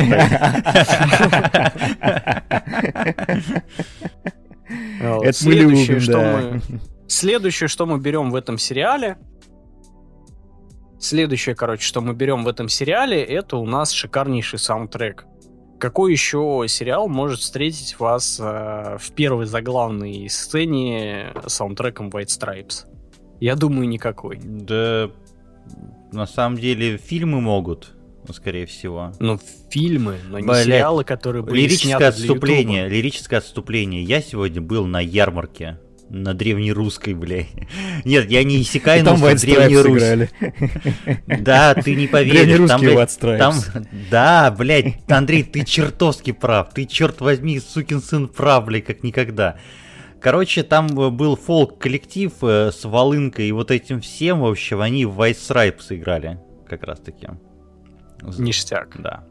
Это мы
Следующее,
любим,
что
да.
мы... Следующее, что мы берем в этом сериале, следующее, короче, что мы берем в этом сериале, это у нас шикарнейший саундтрек. Какой еще сериал может встретить вас э, в первой заглавной сцене саундтреком White Stripes? Я думаю, никакой.
Да, на самом деле фильмы могут, скорее всего.
Ну, фильмы, но не
Блядь.
сериалы, которые были
Лирическое
сняты для
отступление,
Ютуба.
лирическое отступление. Я сегодня был на ярмарке. На древнерусской, блядь. <laughs> Нет, я не иссякаю,
И
но
там играли. <laughs>
Да, ты не поверишь. Там,
Древнерусские
блядь, там, <laughs> да, блядь, Андрей, ты чертовски прав. Ты, черт возьми, сукин сын прав, блядь, как никогда. Короче, там э, был фолк-коллектив э, с волынкой и вот этим всем, в общем, они в White Stripes играли, как раз таки.
Ништяк.
Да.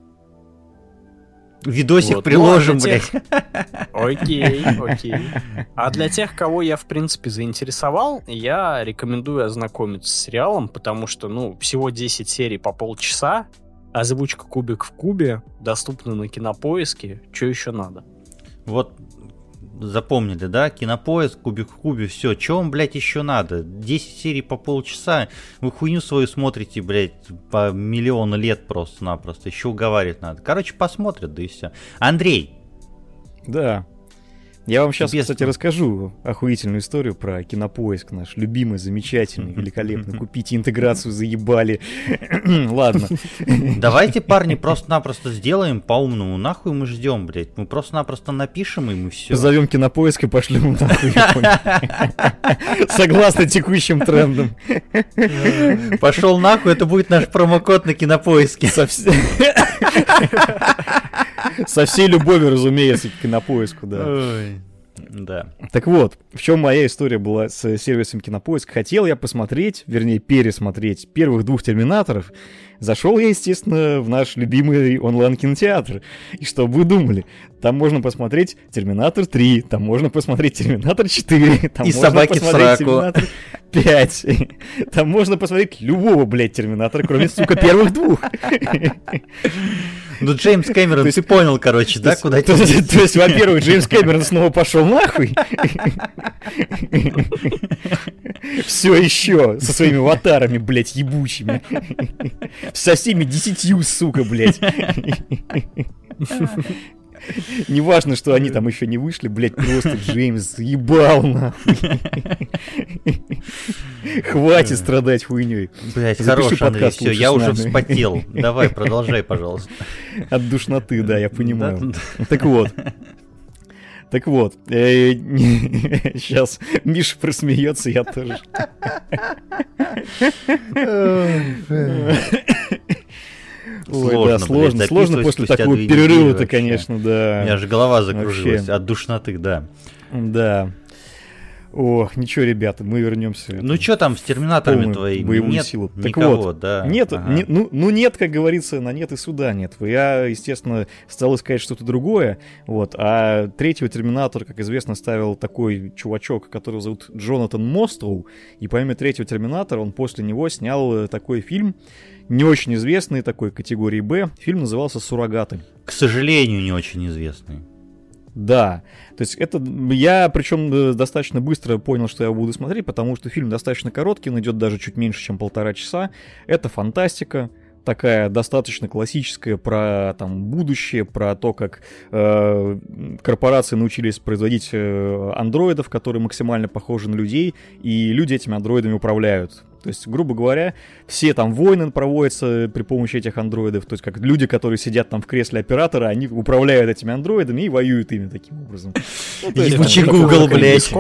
Видосик
Вот,
приложим,
ну, а
блядь.
тех- Окей, окей. А для тех, кого я, в принципе, заинтересовал, я рекомендую ознакомиться с сериалом, потому что, ну, всего 10 серий по полчаса, озвучка «Кубик в кубе» доступна на Кинопоиске. Что еще надо?
Вот запомнили, да? Кинопоиск, кубик в кубе, все. Че вам, блядь, еще надо? 10 серий по полчаса. Вы хуйню свою смотрите, блядь, по миллиону лет просто-напросто. Еще уговаривать надо. Короче, посмотрят, да и все. Андрей,
Да. Я вам сейчас,
Без-
кстати, расскажу охуительную историю про кинопоиск наш, любимый, замечательный, <laughs> великолепный. Купите интеграцию, заебали. <clears throat> Ладно.
Давайте, парни, просто-напросто сделаем по-умному. Нахуй мы ждем, блядь. Мы просто-напросто напишем, и мы все.
Позовем кинопоиск и пошлем нахуй. <laughs> Согласно текущим трендам.
Пошел нахуй, это будет наш промокод на кинопоиске.
Со <laughs> всей любовью, разумеется, к кинопоиску, да.
Ой. Да.
Так вот, в чем моя история была с сервисом Кинопоиск? Хотел я посмотреть, вернее, пересмотреть первых двух Терминаторов. Зашел я, естественно, в наш любимый онлайн-кинотеатр. И что вы думали? Там можно посмотреть Терминатор 3, там можно посмотреть Терминатор 4, там
И
можно
собаки в
посмотреть
сраку.
Терминатор 5. Там можно посмотреть любого, блядь, Терминатора, кроме, сука, первых двух.
Ну, Джеймс Кэмерон,
То есть-
ты понял, короче, да, куда
то есть, во-первых, Джеймс Кэмерон снова пошел нахуй. Все еще со своими аватарами, блядь, ебучими. Со всеми десятью, сука, блядь. <laughs> Неважно, что они там еще не вышли, блядь, просто Джеймс ебал нахуй. Хватит страдать хуйней.
Блять,
Запиши
хорош, Андрей,
подкаст
все, я уже вспотел. <laughs> Давай, продолжай, пожалуйста.
От душноты, да, я понимаю. Так вот. Так вот, сейчас <laughs> Миша просмеется, я тоже. Ой,
Сложно,
да, сложно, сложно после такого перерыва-то, конечно,
У меня
да.
же голова закружилась от душноты, да.
Да. Ох, ничего, ребята, мы вернемся.
Ну что там с терминаторами твоими?
боевую
Нет
силу. Так
никого,
вот,
да.
Нет,
Ага.
не- ну, ну нет, как говорится, на нет и суда нет. Я, естественно, стал искать что-то другое, вот, а третьего Терминатора, как известно, ставил такой чувачок, которого зовут Джонатан Мостоу, и помимо третьего Терминатора он после него снял э, такой фильм, не очень известный, такой категории Б, фильм назывался «Суррогаты».
К сожалению, не очень известный.
Да, то есть это я причем э, достаточно быстро понял, что я буду смотреть, потому что фильм достаточно короткий, он идет даже чуть меньше, чем полтора часа. Это фантастика, такая достаточно классическая про там будущее, про то, как э, корпорации научились производить э, андроидов, которые максимально похожи на людей, и люди этими андроидами управляют. То есть, грубо говоря, все там войны проводятся при помощи этих андроидов. То есть, как люди, которые сидят там в кресле оператора, они управляют этими андроидами и воюют ими таким образом. Ну,
Ебучий Google, блядь.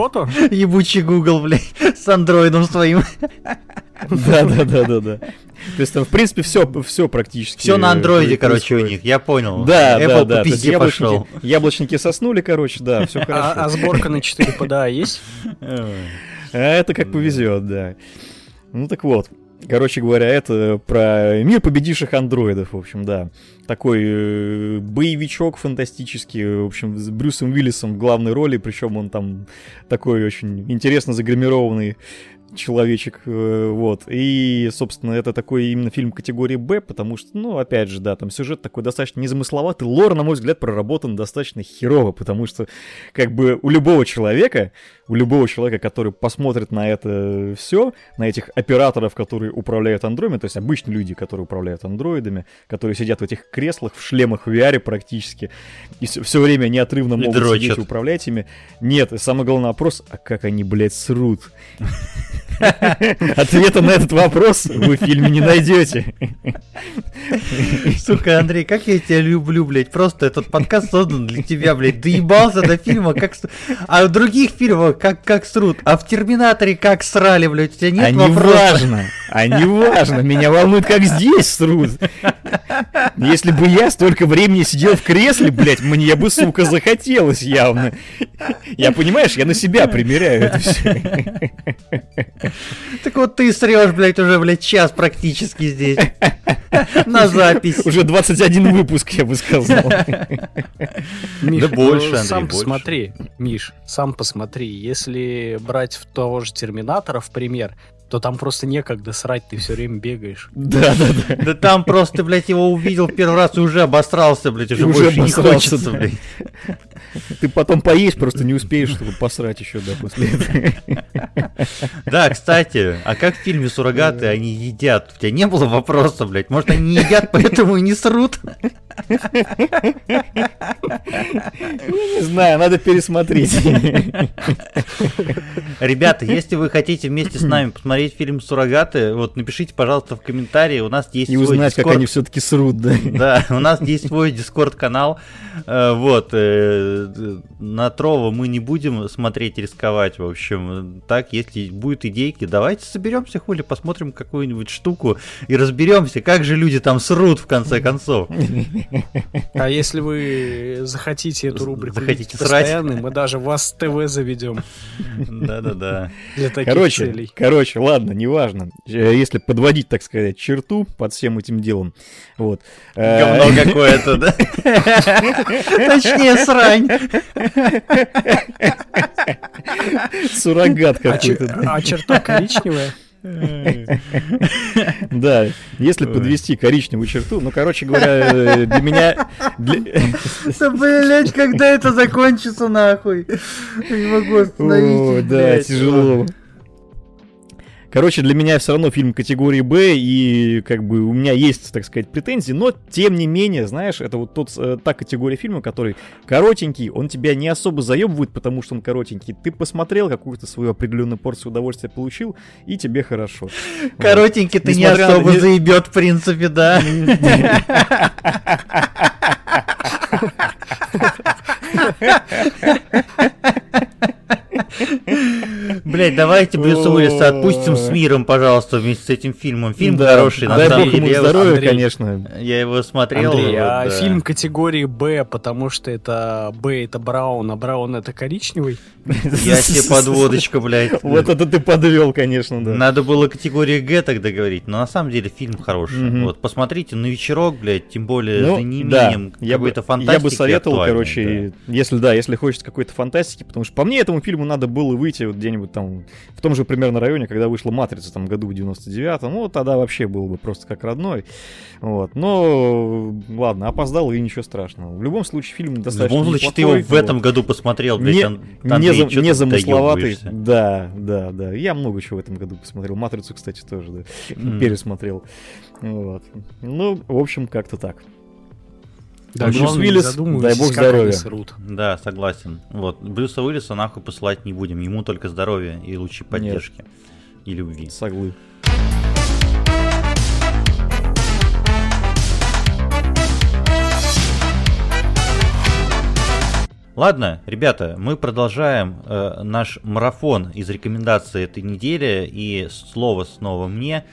Ебучий Google, блядь, с андроидом своим.
Да, да, да, да, да. То есть там, в принципе, все, все практически.
Все на андроиде, короче, у них, я понял.
Да,
Apple
да,
по
да.
Пизде пошел.
яблочники, яблочники соснули, короче, да, все
А,
хорошо.
а сборка на 4 PDA есть?
А это как повезет, да. Ну так вот. Короче говоря, это про мир победивших андроидов, в общем, да. Такой э, боевичок фантастический, в общем, с Брюсом Уиллисом в главной роли, причем он там такой очень интересно загримированный человечек, э, вот. И, собственно, это такой именно фильм категории Б, потому что, ну, опять же, да, там сюжет такой достаточно незамысловатый, лор, на мой взгляд, проработан достаточно херово, потому что, как бы, у любого человека, у любого человека, который посмотрит на это все, на этих операторов, которые управляют андроидами, то есть обычные люди, которые управляют андроидами, которые сидят в этих креслах, в шлемах в VR практически, и все, время неотрывно
И
могут
дрочат.
сидеть и управлять ими. Нет, и самый главный вопрос, а как они, блядь, срут? Ответа на этот вопрос вы в фильме не найдете.
Сука, Андрей, как я тебя люблю, блядь. Просто этот подкаст создан для тебя, блядь. Доебался до фильма, как... А в других фильмах как, как срут. А в Терминаторе как срали, блядь. У тебя нет
а не
вопроса.
важно, а не важно, меня волнует, как здесь срут. Если бы я столько времени сидел в кресле, блядь, мне бы, сука, захотелось явно. Я, понимаешь, я на себя примеряю это все. <laughs>
Так вот ты срешь, блядь, уже, блядь, час практически здесь. <laughs> На запись.
Уже 21 выпуск, я бы сказал. <laughs>
Миш,
Да больше,
ну,
Андрей,
сам
больше.
посмотри, Миш, сам посмотри. Если брать в того же Терминатора в пример, то там просто некогда срать, ты все время бегаешь.
Да, да, да.
Да там просто, блядь, его увидел первый раз и уже обосрался, блядь, уже,
Уже
больше не хочется, блядь.
Ты потом поесть просто не успеешь, чтобы посрать еще, да, после этого.
Да, кстати, а как в фильме «Суррогаты» они едят? У тебя не было вопроса, блядь? Может, они не едят, поэтому и не срут?
Не знаю, надо пересмотреть.
Ребята, если вы хотите вместе с нами посмотреть фильм «Суррогаты», вот напишите, пожалуйста, в комментарии, у нас есть
И
свой
узнать, как
Discord.
они все-таки срут, да.
Да, у нас есть свой дискорд-канал. Э, Вот. э, На Трова мы не будем смотреть рисковать, в общем. Так, если будут идейки, давайте соберемся, хули, посмотрим какую-нибудь штуку и разберемся, как же люди там срут, в конце концов.
А если вы захотите эту рубрику
Захотите
постоянной, мы даже вас в ТВ заведем
Да-да-да.
для таких
Короче,
целей.
короче, ладно, неважно. Э, Если подводить, так сказать, черту под всем этим делом, вот. Э,
Говно <laughs> какое-то, да? Точнее, срань.
Суррогат
А,
какой-то. да.
а черта коричневая?
Да, если подвести коричневую черту, ну, короче говоря, э, для меня...
Да, блять, когда это закончится, нахуй? Не могу
О, да, тяжело. Короче, для меня все равно фильм категории Б, и как бы у меня есть, так сказать, претензии, но тем не менее, знаешь, это вот тот, э, та категория фильма, который коротенький, он тебя не особо заебывает, потому что он коротенький. Ты посмотрел, какую-то свою определенную порцию удовольствия получил, и тебе хорошо.
Коротенький ты не
Несмотря на-
особо
не-
заебет, в принципе, да. <laughs> Блять, давайте Брюса Уиллиса отпустим с миром, пожалуйста, вместе с этим фильмом. Фильм
Да,
хороший, на
Дай
самом
бог ему здоровья,
Андрей.
конечно.
Я его смотрел.
Андрей,
вот,
а
да.
фильм категории Б, потому что это Б это Браун, а Браун это коричневый? <laughs>
Я себе подводочка, блядь.
Вот это ты подвел, конечно, да.
Надо было категории Г тогда говорить, но на самом деле фильм хороший. Вот посмотрите на вечерок, блядь, тем более
Ну,
за неимением какой-то фантастики.
я бы советовал, короче, если да, если хочется какой-то фантастики, потому что по мне этому фильму надо было выйти вот где-нибудь там в том же примерно районе, когда вышла Матрица там году в 99-м, ну тогда вообще было бы просто как родной. Вот. Но ладно, опоздал и ничего страшного. В любом случае фильм
Да. В
достаточно
любом случае, ты его в этом году посмотрел, блядь,
Не- не, Не
ты
замысловатый. Да, да, да. Я много чего в этом году посмотрел. Матрицу, кстати, тоже, да.
М.
Пересмотрел. Вот. Ну, в общем, как-то так.
Да,
Брюс
главное, не
Уиллис, дай бог здоровья.
Да, согласен. Вот, Брюса Уиллиса нахуй посылать не будем. Ему только здоровья и лучи поддержки. И любви.
Соглы.
Ладно, ребята, мы продолжаем э, наш марафон из рекомендаций этой недели. И слово снова мне.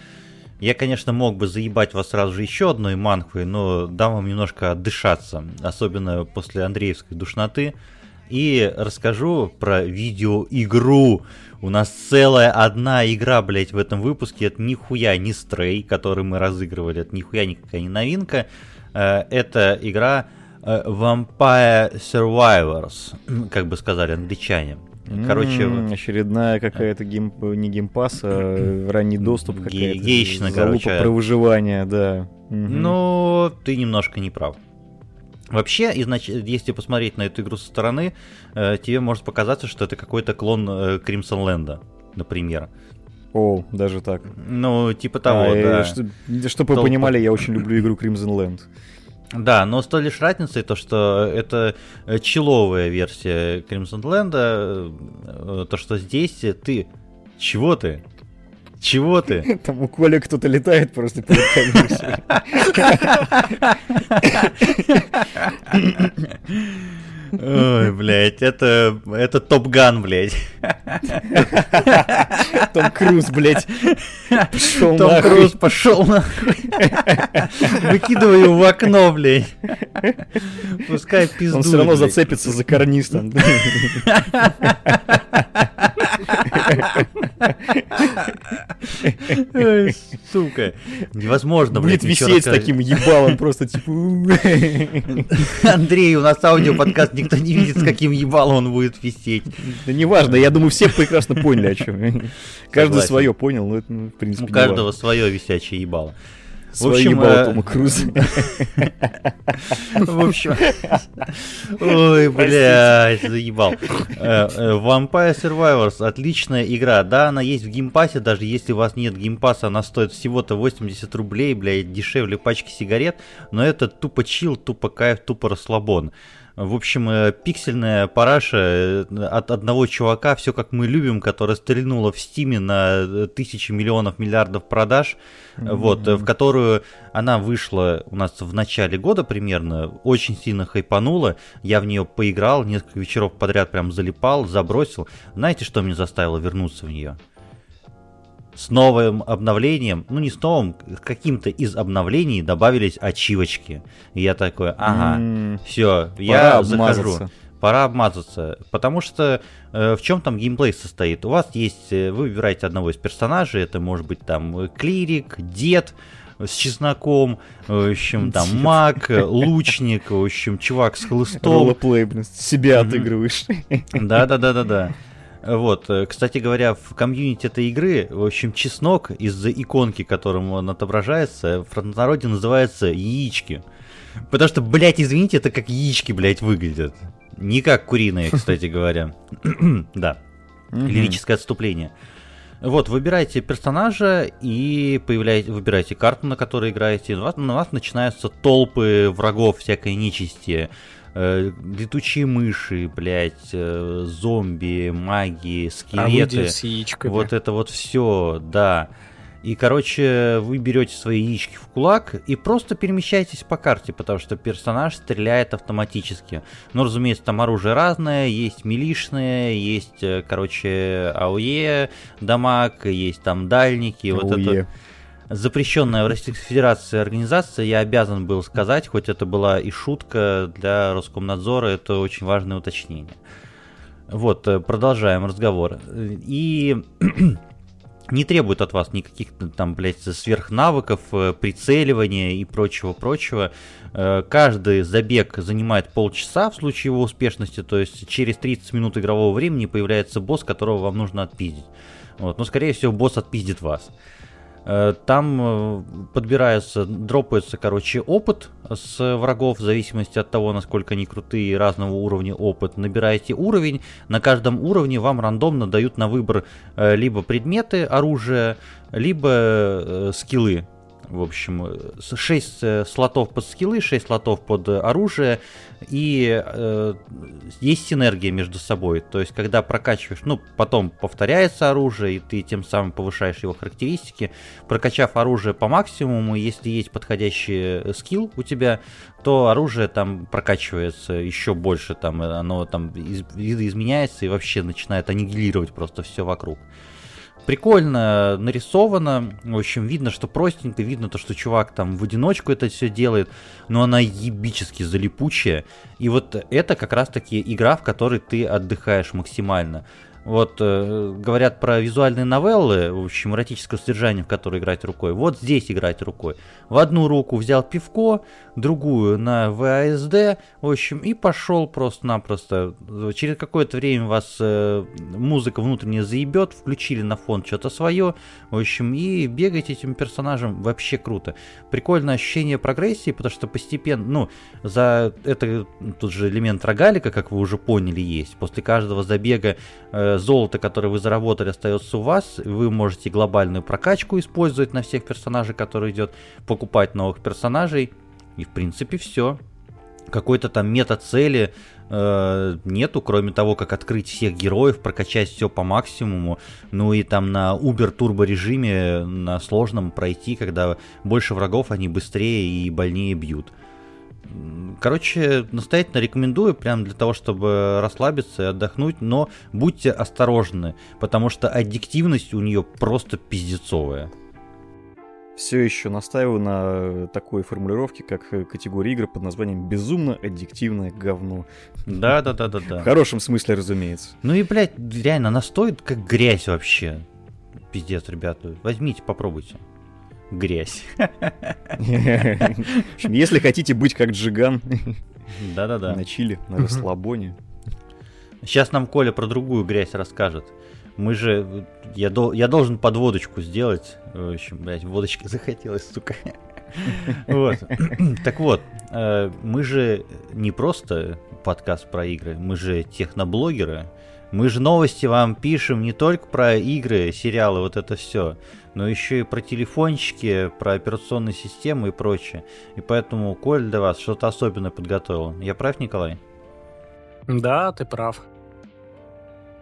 Я, конечно, мог бы заебать вас сразу же еще одной манхвой, но дам вам немножко отдышаться, особенно после Андреевской душноты. И расскажу про видеоигру. У нас целая одна игра, блять, в этом выпуске. Это нихуя не Stray, который мы разыгрывали. Это нихуя никакая не новинка. Э, Это игра Vampire Survivors, <clears throat> как бы сказали англичане. Короче,
М, очередная какая-то гейм... не Game Pass, а ранний доступ какая-то. залупа
короче.
про выживание, да. Мгм.
Ну, ты немножко не прав. Вообще, изнач... если посмотреть на эту игру со стороны, э, тебе может показаться, что это какой-то клон э, Crimson Land, например.
О, даже так.
Ну, типа того,
А, э,
да.
что- Чтобы вы понимали, я очень люблю игру Crimson Land.
Да, но с той лишь разницей, то, что это э, человая версия Crimson Land, э, то, что здесь ты... Чего ты? Чего ты? <laughs>
Там у Коля кто-то летает просто перед комиссией. <laughs> <laughs>
Ой, блядь, это, это Топ-Ган, блядь.
Том Круз, блядь, пошел
Том
нахуй.
Круз пошел нахуй. Выкидывай его в окно, блядь. Пускай пиздует.
Он все равно
блядь.
зацепится за карниз там.
Сука. Невозможно,
Будет
блядь, ничего
висеть с таким ебалом просто типа... <laughs>
Андрей, у нас аудиоподкаст, никто не видит, с каким ебалом он будет висеть.
Да неважно, я думаю, все прекрасно поняли, о чем. Каждый свое понял, но это, ну, в принципе,
У каждого свое висячее ебало.
Свои ебало Тома Круза.
В общем... Ой, блядь, заебал. Э, э, Vampire Survivors отличная игра. Да, она есть в геймпассе, даже если у вас нет геймпасса, она стоит всего-то 80 рублей, блядь, дешевле пачки сигарет, но это тупо chill, тупо кайф, тупо расслабон. В общем, э, пиксельная параша э, от одного чувака, все как мы любим, которая стрельнула в стиме на э, тысячи миллионов миллиардов продаж, mm-hmm. вот, в которую она вышла у нас в начале года примерно, очень сильно хайпанула, я в нее поиграл, несколько вечеров подряд прям залипал, забросил. Знаете, что меня заставило вернуться в нее? С новым обновлением, ну не с новым, каким-то из обновлений добавились ачивочки. И я такой, ага, mm, все, я захожу. Пора обмазаться, потому что э, в чем там геймплей состоит? У вас есть, э, вы выбираете одного из персонажей, это может быть там клирик, дед, с чесноком, в общем, <laughs> там маг, лучник, в общем, чувак с <laughs> хлыстом.
Роллоплей, блин, себя отыгрываешь.
Да-да-да-да-да. Вот, э, кстати говоря, в комьюнити этой игры, в общем, чеснок из-за иконки, которым он отображается, в народе называется яички. Потому что, блядь, извините, это как яички, блядь, выглядят. Не как куриные, <laughs> кстати говоря. <clears throat> Да. Лирическое отступление. Вот, выбираете персонажа и появляете, выбираете карту, на которой играете. У вас, на вас начинаются толпы врагов всякой нечисти э, летучие мыши, блядь, э, зомби, маги, скелеты. А с яичками. Вот это вот все, да. И, короче, вы берете свои яички в кулак и просто перемещаетесь по карте, потому что персонаж стреляет автоматически. Ну, разумеется, там оружие разное, есть милишное, есть, э, короче, АОЕ, дамаг, есть там дальники, АУЕ. вот это запрещенная в Российской Федерации организация, я обязан был сказать, хоть это была и шутка для Роскомнадзора, это очень важное уточнение. Вот, э, продолжаем разговор. И <clears throat> не требует от вас никаких там, блядь, сверхнавыков, э, прицеливания и прочего-прочего. Э, каждый забег занимает полчаса в случае его успешности, то есть через 30 минут игрового времени появляется босс, которого вам нужно отпиздить. Вот. Но, скорее всего, босс отпиздит вас. Там э, подбирается, дропается, короче, опыт с врагов в зависимости от того, насколько они крутые, разного уровня опыт. Набираете уровень, на каждом уровне вам рандомно дают на выбор э, либо предметы, оружие, либо скиллы в общем, 6 э, слотов под скиллы, 6 слотов под оружие, и э, есть синергия между собой. То есть, когда прокачиваешь, ну, потом повторяется оружие, и ты тем самым повышаешь его характеристики. Прокачав оружие по максимуму, если есть подходящий э, скилл у тебя, то оружие там прокачивается еще больше, там оно там из, изменяется и вообще начинает аннигилировать просто все вокруг прикольно нарисовано. В общем, видно, что простенько, видно то, что чувак там в одиночку это все делает, но она ебически залипучая. И вот это как раз таки игра, в которой ты отдыхаешь максимально. Вот э, говорят про визуальные новеллы, в общем, эротическое содержание, в которое играть рукой. Вот здесь играть рукой. В одну руку взял пивко, другую на ВАСД, в общем, и пошел просто-напросто. Через какое-то время вас э, музыка внутренне заебет, включили на фон что-то свое, в общем, и бегать этим персонажем вообще круто. Прикольное ощущение прогрессии, потому что постепенно, ну, за это тут же элемент рогалика, как вы уже поняли, есть. После каждого забега э, золото, которое вы заработали, остается у вас. Вы можете глобальную прокачку использовать на всех персонажей, которые идет, покупать новых персонажей. И в принципе все. Какой-то там мета-цели э, нету, кроме того, как открыть всех героев, прокачать все по максимуму. Ну и там на убер-турбо режиме, на сложном пройти, когда больше врагов, они быстрее и больнее бьют. Короче, настоятельно рекомендую, прям для того, чтобы расслабиться и отдохнуть, но будьте осторожны, потому что аддиктивность у нее просто пиздецовая.
Все еще настаиваю на такой формулировке, как категория игр под названием «безумно аддиктивное говно».
Да-да-да-да-да.
В хорошем смысле, разумеется.
Ну и, блядь, реально, она стоит как грязь вообще. Пиздец, ребята. Возьмите, попробуйте грязь. <laughs>
Если хотите быть как Джиган.
Да-да-да.
На чили, на расслабоне.
Сейчас нам Коля про другую грязь расскажет. Мы же... Я, до, я должен подводочку сделать. В общем, блядь, водочки захотелось, сука. Вот. <clears throat> Так вот, э, мы же не просто подкаст про игры, мы же техноблогеры. Мы же новости вам пишем не только про игры, сериалы, вот это все, но еще и про телефончики, про операционные системы и прочее. И поэтому Коль для вас что-то особенное подготовил. Я прав, Николай?
Да, ты прав.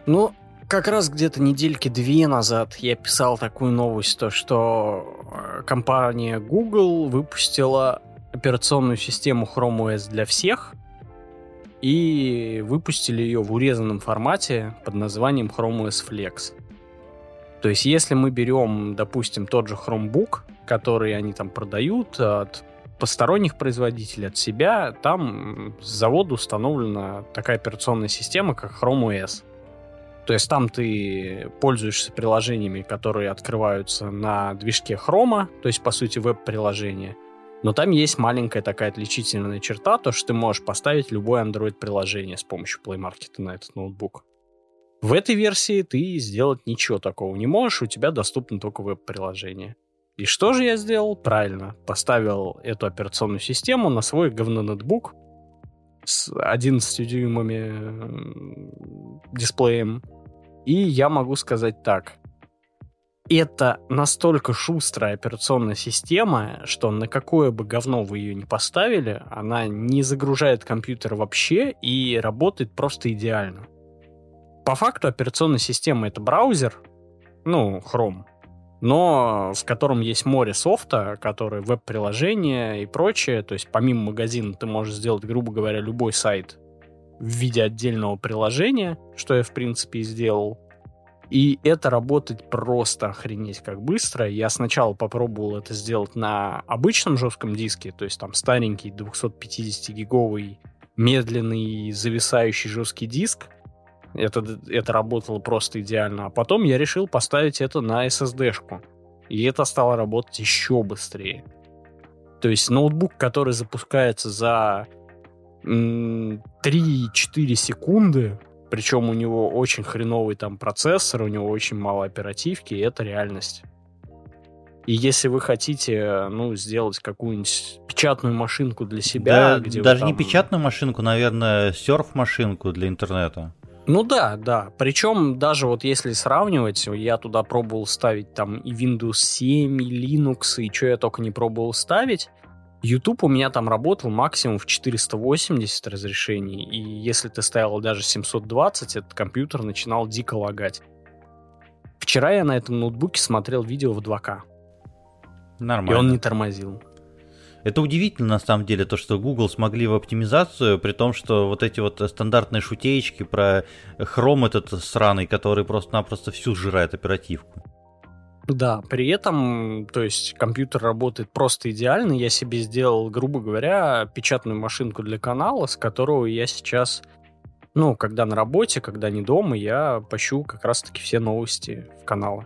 Ну, как раз где-то недельки две назад я писал такую новость, то что э, компания Google выпустила операционную систему Chrome OS для всех и выпустили ее в урезанном формате под названием Chrome OS Flex. То есть, если мы берем, допустим, тот же Chromebook, который они там продают от посторонних производителей, от себя, там с завода установлена такая операционная система, как Chrome OS. То есть там ты пользуешься приложениями, которые открываются на движке Chrome, то есть, по сути, веб-приложение. Но там есть маленькая такая отличительная черта, то, что ты можешь поставить любое Android-приложение с помощью Play Market на этот ноутбук. В этой версии ты сделать ничего такого не можешь, у тебя доступно только веб-приложение. И что же я сделал? Правильно, поставил эту операционную систему на свой говно-ноутбук с 11 дюймами дисплеем. И я могу сказать так. Это настолько шустрая операционная система, что на какое бы говно вы ее не поставили, она не загружает компьютер вообще и работает просто идеально. По факту операционная система это браузер, ну, Chrome, но в котором есть море софта, который веб-приложение и прочее. То есть помимо магазина ты можешь сделать, грубо говоря, любой сайт в виде отдельного приложения, что я, в принципе, и сделал. И это работает просто охренеть как быстро. Я сначала попробовал это сделать на обычном жестком диске, то есть там старенький 250-гиговый медленный зависающий жесткий диск, это, это работало просто идеально. А потом я решил поставить это на SSD-шку. И это стало работать еще быстрее. То есть ноутбук, который запускается за 3-4 секунды, причем у него очень хреновый там процессор, у него очень мало оперативки, и это реальность. И если вы хотите, ну, сделать какую-нибудь печатную машинку для себя,
да,
где
даже
там...
не печатную машинку, наверное, серф-машинку для интернета.
Ну да, да. Причем даже вот если сравнивать, я туда пробовал ставить там и Windows 7, и Linux, и что я только не пробовал ставить. YouTube у меня там работал максимум в 480 разрешений, и если ты ставил даже 720, этот компьютер начинал дико лагать. Вчера я на этом ноутбуке смотрел видео в 2К.
Нормально.
И он не тормозил.
Это удивительно, на самом деле, то, что Google смогли в оптимизацию, при том, что вот эти вот стандартные шутеечки про Chrome этот сраный, который просто-напросто всю сжирает оперативку.
Да, при этом, то есть компьютер работает просто идеально. Я себе сделал, грубо говоря, печатную машинку для канала, с которого я сейчас, ну, когда на работе, когда не дома, я пощу как раз-таки все новости в каналы.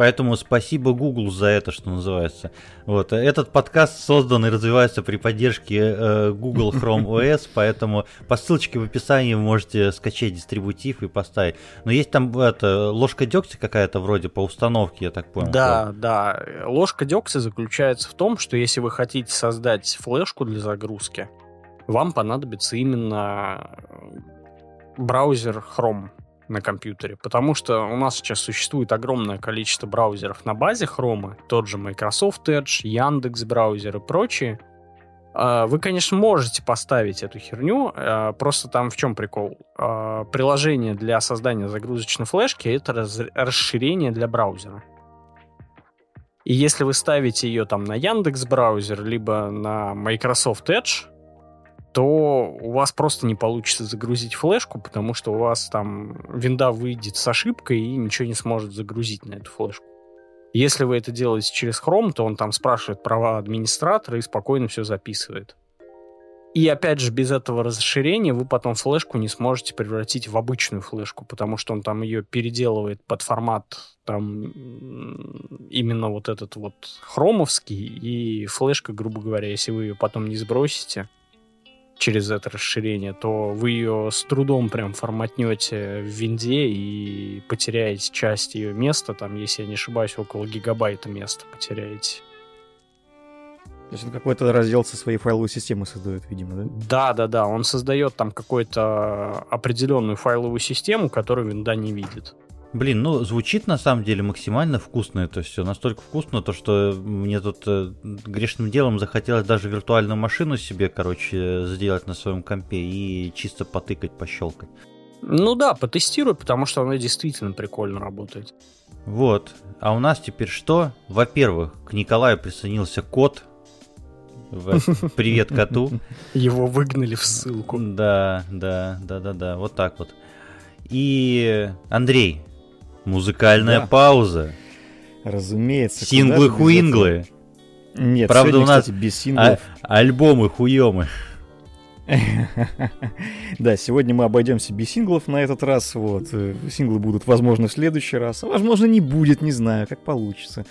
Поэтому спасибо Google за это, что называется. Вот. Этот подкаст создан и развивается при поддержке э, Google Chrome <laughs> OS, поэтому по ссылочке в описании вы можете скачать дистрибутив и поставить. Но есть там это, ложка дегтя какая-то вроде по установке, я так понял.
Да, что... да. Ложка дегтя заключается в том, что если вы хотите создать флешку для загрузки, вам понадобится именно браузер Chrome на компьютере, потому что у нас сейчас существует огромное количество браузеров на базе Chrome, тот же Microsoft Edge, Яндекс браузер и прочие. А, вы, конечно, можете поставить эту херню, а, просто там в чем прикол? А, приложение для создания загрузочной флешки — это расширение для браузера. И если вы ставите ее там на Яндекс браузер, либо на Microsoft Edge, то у вас просто не получится загрузить флешку, потому что у вас там винда выйдет с ошибкой и ничего не сможет загрузить на эту флешку. Если вы это делаете через Chrome, то он там спрашивает права администратора и спокойно все записывает. И опять же, без этого расширения вы потом флешку не сможете превратить в обычную флешку, потому что он там ее переделывает под формат там именно вот этот вот хромовский, и флешка, грубо говоря, если вы ее потом не сбросите, через это расширение, то вы ее с трудом прям форматнете в винде и потеряете часть ее места, там, если я не ошибаюсь, около гигабайта места потеряете.
То есть он какой-то раздел со своей файловой системы создает, видимо, да?
Да, да, да. Он создает там какую-то определенную файловую систему, которую винда не видит.
Блин, ну звучит на самом деле максимально вкусно это все. Настолько вкусно, то что мне тут э, грешным делом захотелось даже виртуальную машину себе, короче, сделать на своем компе и чисто потыкать, пощелкать.
Ну да, потестируй, потому что она действительно прикольно работает.
Вот. А у нас теперь что? Во-первых, к Николаю присоединился кот. <laughs> Привет коту.
Его выгнали в ссылку.
Да, да, да, да, да. Вот так вот. И Андрей, Музыкальная да. пауза.
Разумеется.
Синглы-хуинглы.
Нет,
Правда,
сегодня,
у нас
кстати, без синглов.
А- альбомы хуемы. <laughs>
Да, сегодня мы обойдемся без синглов на этот раз. Вот. Э, синглы будут, возможно, в следующий раз. А возможно, не будет, не знаю, как получится.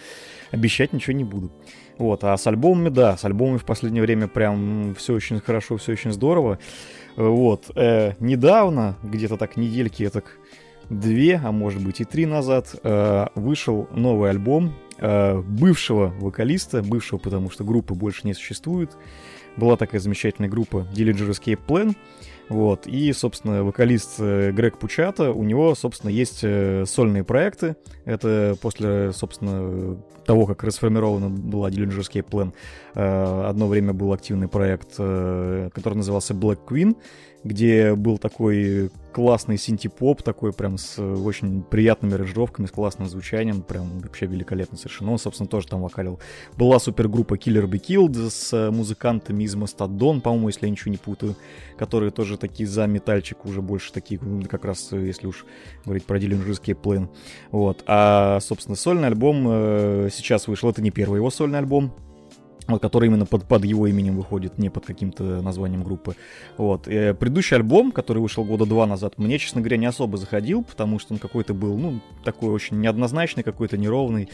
Обещать ничего не буду. Вот, а с альбомами, да, с альбомами в последнее время прям все очень хорошо, все очень здорово. Э, вот, э, недавно, где-то так недельки, я так две, а может быть и три назад, э, вышел новый альбом э, бывшего вокалиста, бывшего, потому что группы больше не существует. Была такая замечательная группа Dillinger Escape Plan. Вот, и, собственно, вокалист э, Грег Пучата, у него, собственно, есть сольные проекты. Это после, собственно, того, как расформирована была Dillinger Escape Plan, одно время был активный проект, который назывался Black Queen, где был такой классный синти-поп, такой прям с очень приятными аранжировками, с классным звучанием, прям вообще великолепно совершенно. Он, собственно, тоже там вокалил. Была супергруппа Killer Be Killed с музыкантами из Мастодон, по-моему, если я ничего не путаю, которые тоже такие за метальчик, уже больше такие, как раз, если уж говорить про Диллинджерский плен. Вот. А, собственно, сольный альбом э, сейчас вышел, это не первый его сольный альбом, вот, который именно под, под его именем выходит, не под каким-то названием группы. Вот. И э, предыдущий альбом, который вышел года два назад, мне, честно говоря, не особо заходил, потому что он какой-то был, ну, такой очень неоднозначный, какой-то неровный.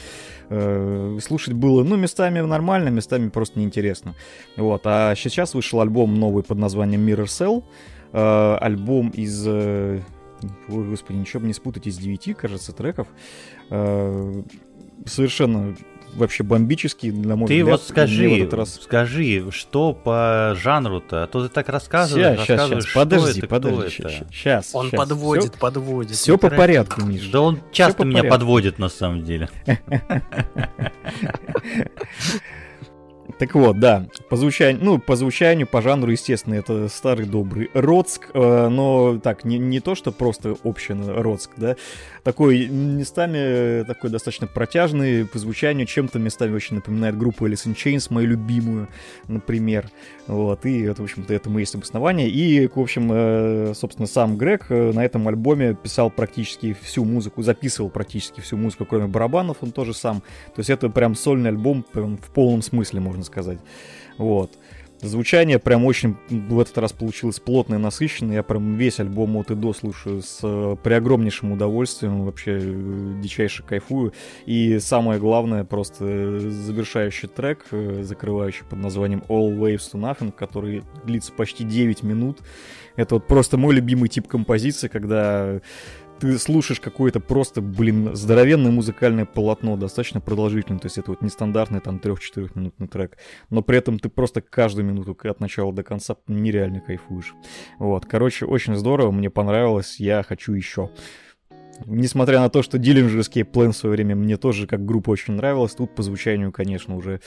Э, слушать было, ну, местами нормально, местами просто неинтересно. Вот. А сейчас вышел альбом новый под названием Mirror Cell. Э, альбом из... Э, ой, господи, ничего бы не спутать, из девяти, кажется, треков. Э, совершенно вообще бомбический, на мой
ты
взгляд.
Ты вот скажи, раз... скажи, что по жанру-то? А то ты так рассказываешь,
сейчас, рассказываешь, сейчас, подожди,
это,
подожди,
это?
Сейчас,
Он
сейчас.
подводит,
все,
подводит.
Все по порядку, Миш.
Да он часто меня порядку. подводит, на самом деле. <laughs>
Так вот, да, по звучанию, ну, по звучанию, по жанру, естественно, это старый добрый Роцк, э, но так, не, не то, что просто община Роцк, да, такой местами такой достаточно протяжный по звучанию, чем-то местами очень напоминает группу Alice in Chains, мою любимую, например, вот, и это, в общем-то, этому есть обоснование, и, в общем, э, собственно, сам Грег э, на этом альбоме писал практически всю музыку, записывал практически всю музыку, кроме барабанов, он тоже сам, то есть это прям сольный альбом прям в полном смысле, можно сказать. Вот. Звучание прям очень в этот раз получилось плотное, насыщенное. Я прям весь альбом от и до слушаю с э, преогромнейшим удовольствием. Вообще э, дичайше кайфую. И самое главное, просто завершающий трек, э, закрывающий под названием All Waves to Nothing, который длится почти 9 минут. Это вот просто мой любимый тип композиции, когда ты слушаешь какое-то просто, блин, здоровенное музыкальное полотно, достаточно продолжительное, то есть это вот нестандартный там 3-4 минутный трек, но при этом ты просто каждую минуту от начала до конца нереально кайфуешь. Вот, короче, очень здорово, мне понравилось, я хочу еще. Несмотря на то, что Escape Plan в свое время мне тоже как группа очень нравилась, тут по звучанию, конечно, уже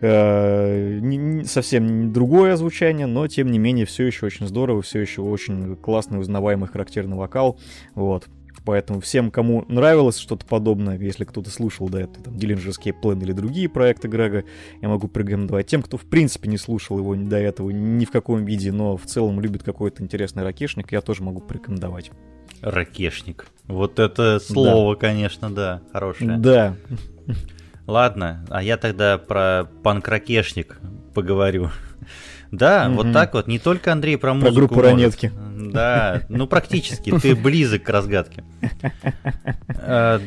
э, не, совсем другое звучание, но тем не менее все еще очень здорово, все еще очень классный, узнаваемый, характерный вокал. Вот. Поэтому всем, кому нравилось что-то подобное, если кто-то слушал до этого, там, Escape Plan или другие проекты Грега, я могу порекомендовать. Тем, кто в принципе не слушал его до этого ни в каком виде, но в целом любит какой-то интересный ракешник, я тоже могу порекомендовать.
Ракешник. Вот это слово, да. конечно, да, хорошее.
Да.
Ладно, а я тогда про панк-ракешник поговорю. Да, угу. вот так вот. Не только Андрей про музыку.
Про группу может. Ранетки.
Да, ну практически. Ты близок к разгадке.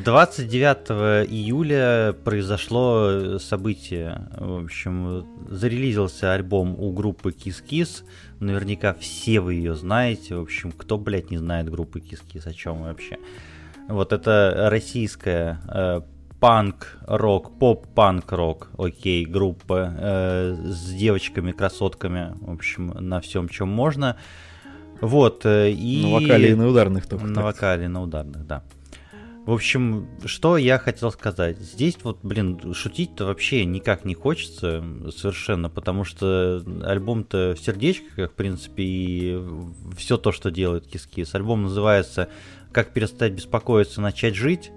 29 э, июля произошло событие. В общем, зарелизился альбом у группы Kiss. Наверняка все вы ее знаете. В общем, кто, блядь, не знает группы Kiss, о чем вообще? Вот это российская э, панк-рок, поп-панк-рок, окей, группа э, с девочками-красотками, в общем, на всем, чем можно. Вот, э, и...
На вокале и на ударных только.
На так. вокале и на ударных, да. В общем, что я хотел сказать. Здесь вот, блин, шутить-то вообще никак не хочется совершенно, потому что альбом-то в сердечках, в принципе, и все то, что делает Кискис. Альбом называется «Как перестать беспокоиться, начать жить».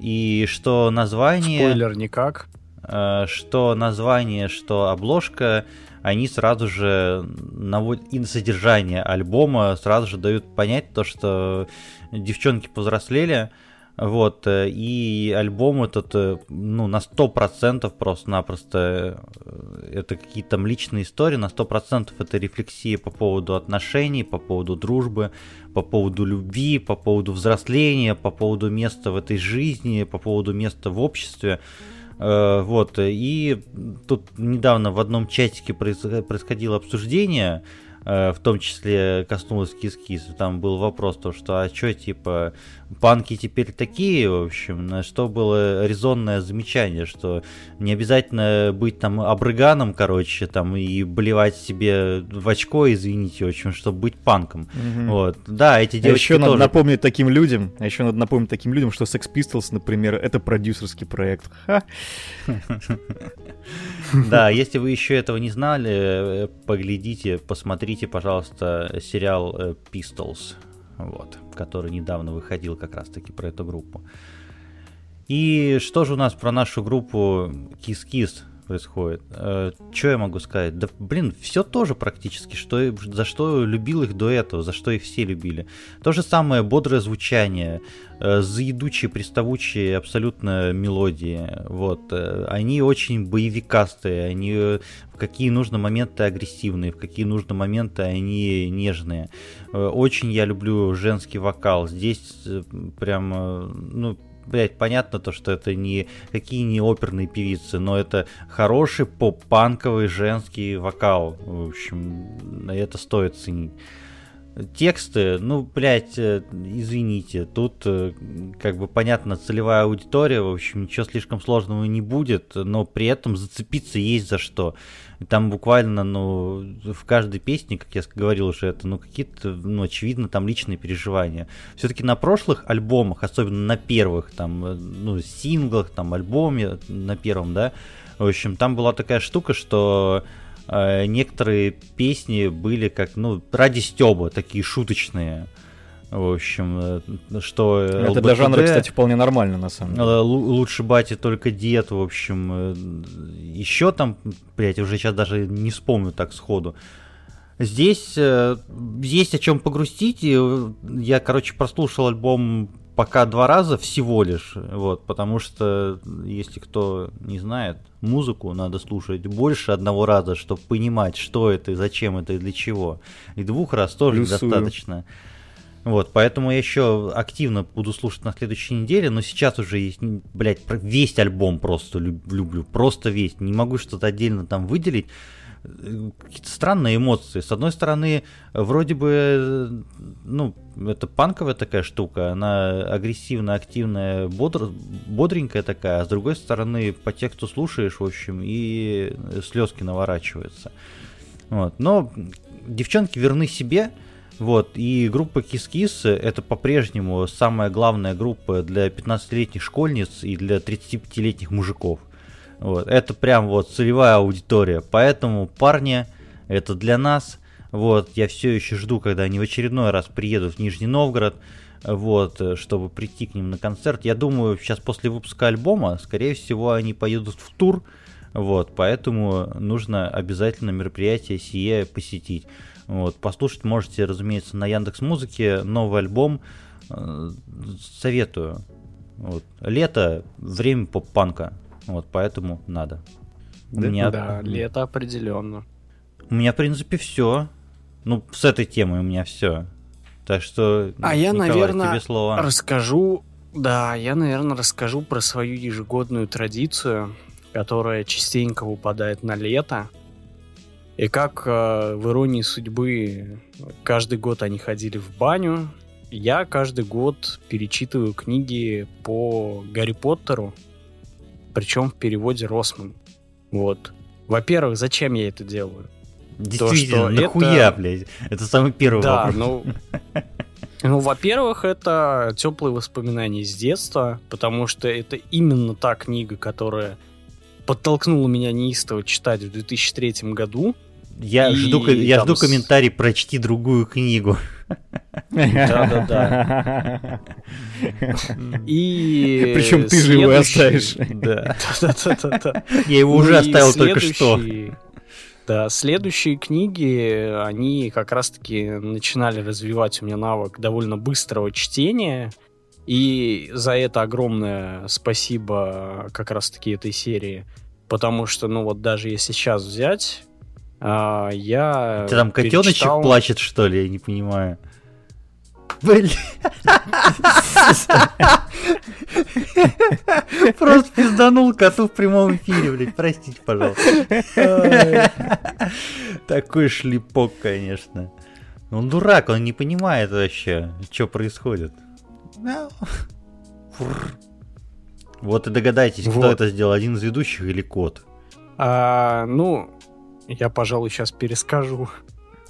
И что название...
Спойлер никак.
Э, что название, что обложка, они сразу же наводят и на содержание альбома сразу же дают понять то, что девчонки повзрослели, вот, э, и альбом этот, э, ну, на 100% просто-напросто это какие-то там личные истории, на 100% это рефлексия по поводу отношений, по поводу дружбы, по поводу любви, по поводу взросления, по поводу места в этой жизни, по поводу места в обществе. Э, вот, и тут недавно в одном чатике происходило обсуждение, Э, в том числе коснулось кис-кис. Там был вопрос, то, что а что, типа, панки теперь такие, в общем, на что было резонное замечание, что не обязательно быть там обрыганом, короче, там, и блевать себе в очко, извините, в общем, чтобы быть панком. Угу. Вот. Да, эти а девочки
а еще
тоже...
надо напомнить таким людям, а еще надо напомнить таким людям, что Sex Pistols, например, это продюсерский проект. <laughs> <laughs>
Да, если вы еще этого не знали, э, поглядите, посмотрите, пожалуйста, сериал э, Pistols, вот, который недавно выходил как раз-таки про эту группу. И что же у нас про нашу группу Kiss происходит. Э, что я могу сказать? Да, блин, все тоже практически, что, за что любил их до этого, за что их все любили. То же самое бодрое звучание, э, заедучие, приставучие абсолютно мелодии. Вот. Э, они очень боевикастые, они в какие нужно моменты агрессивные, в какие нужно моменты они нежные. Очень я люблю женский вокал. Здесь прям, ну, блядь, понятно то, что это не какие не оперные певицы, но это хороший поп-панковый женский вокал. В общем, это стоит ценить. Тексты, ну, блядь, э, извините, тут э, как бы понятно целевая аудитория, в общем, ничего слишком сложного не будет, но при этом зацепиться есть за что. Там буквально, ну, в каждой песне, как я говорил уже, это, ну, какие-то, ну, очевидно, там личные переживания. Все-таки на прошлых альбомах, особенно на первых, там, э, ну, синглах, там, альбоме на первом, да, в общем, там была такая штука, что Э, некоторые песни были как, ну, ради стеба, такие шуточные. В общем, э, что...
Это ЛБТД, для жанра, кстати, вполне нормально, на самом деле.
Лучше батя, только дед, в общем. Э, Еще там, блядь, уже сейчас даже не вспомню так сходу. Здесь есть о чем погрустить. Я, короче, прослушал альбом пока два раза всего лишь, вот, потому что, если кто не знает, музыку надо слушать больше одного раза, чтобы понимать, что это, и зачем это и для чего. И двух раз тоже Плюсую. достаточно. Вот, поэтому я еще активно буду слушать на следующей неделе, но сейчас уже есть, блядь, весь альбом просто люблю, просто весь. Не могу что-то отдельно там выделить какие-то странные эмоции. С одной стороны, вроде бы, ну, это панковая такая штука, она агрессивно, активная, бодр, бодренькая такая, а с другой стороны, по тексту слушаешь, в общем, и слезки наворачиваются. Вот. Но девчонки верны себе, вот, и группа Kiss это по-прежнему самая главная группа для 15-летних школьниц и для 35-летних мужиков. Вот, это прям вот целевая аудитория. Поэтому, парни, это для нас. Вот, я все еще жду, когда они в очередной раз приедут в Нижний Новгород, вот, чтобы прийти к ним на концерт. Я думаю, сейчас после выпуска альбома, скорее всего, они поедут в тур, вот, поэтому нужно обязательно мероприятие сие посетить. Вот, послушать можете, разумеется, на Яндекс Музыке новый альбом. Э, советую. Вот. Лето, время поп-панка. Вот поэтому надо.
У да, меня... да, лето определенно.
У меня, в принципе, все. Ну, с этой темой у меня все. Так что,
а я, наверное, тебе слово. расскажу, да, я, наверное, расскажу про свою ежегодную традицию, которая частенько выпадает на лето. И как э, в иронии судьбы каждый год они ходили в баню, я каждый год перечитываю книги по Гарри Поттеру причем в переводе Росман. Вот. Во-первых, зачем я это делаю?
Действительно, То, нахуя, это... блядь? Это самый первый
да,
вопрос.
Ну, <laughs> ну, во-первых, это теплые воспоминания из детства, потому что это именно та книга, которая подтолкнула меня неистово читать в 2003 году.
Я и жду, я жду с... комментарий «Прочти другую книгу».
Да-да-да. И
Причем ты же его оставишь.
Да.
Я его уже оставил только что.
Да, следующие книги, они как раз-таки начинали развивать у меня навык довольно быстрого чтения, и за это огромное спасибо как раз-таки этой серии, потому что, ну вот даже если сейчас взять, а, я
Ты там котеночек перечитал... плачет, что ли? Я не понимаю. Блин. Просто пизданул коту в прямом эфире, блядь. Простите, пожалуйста. Такой шлепок, конечно. Он дурак, он не понимает вообще, что происходит. Вот и догадайтесь, кто это сделал, один из ведущих или кот?
А, ну, я, пожалуй, сейчас перескажу.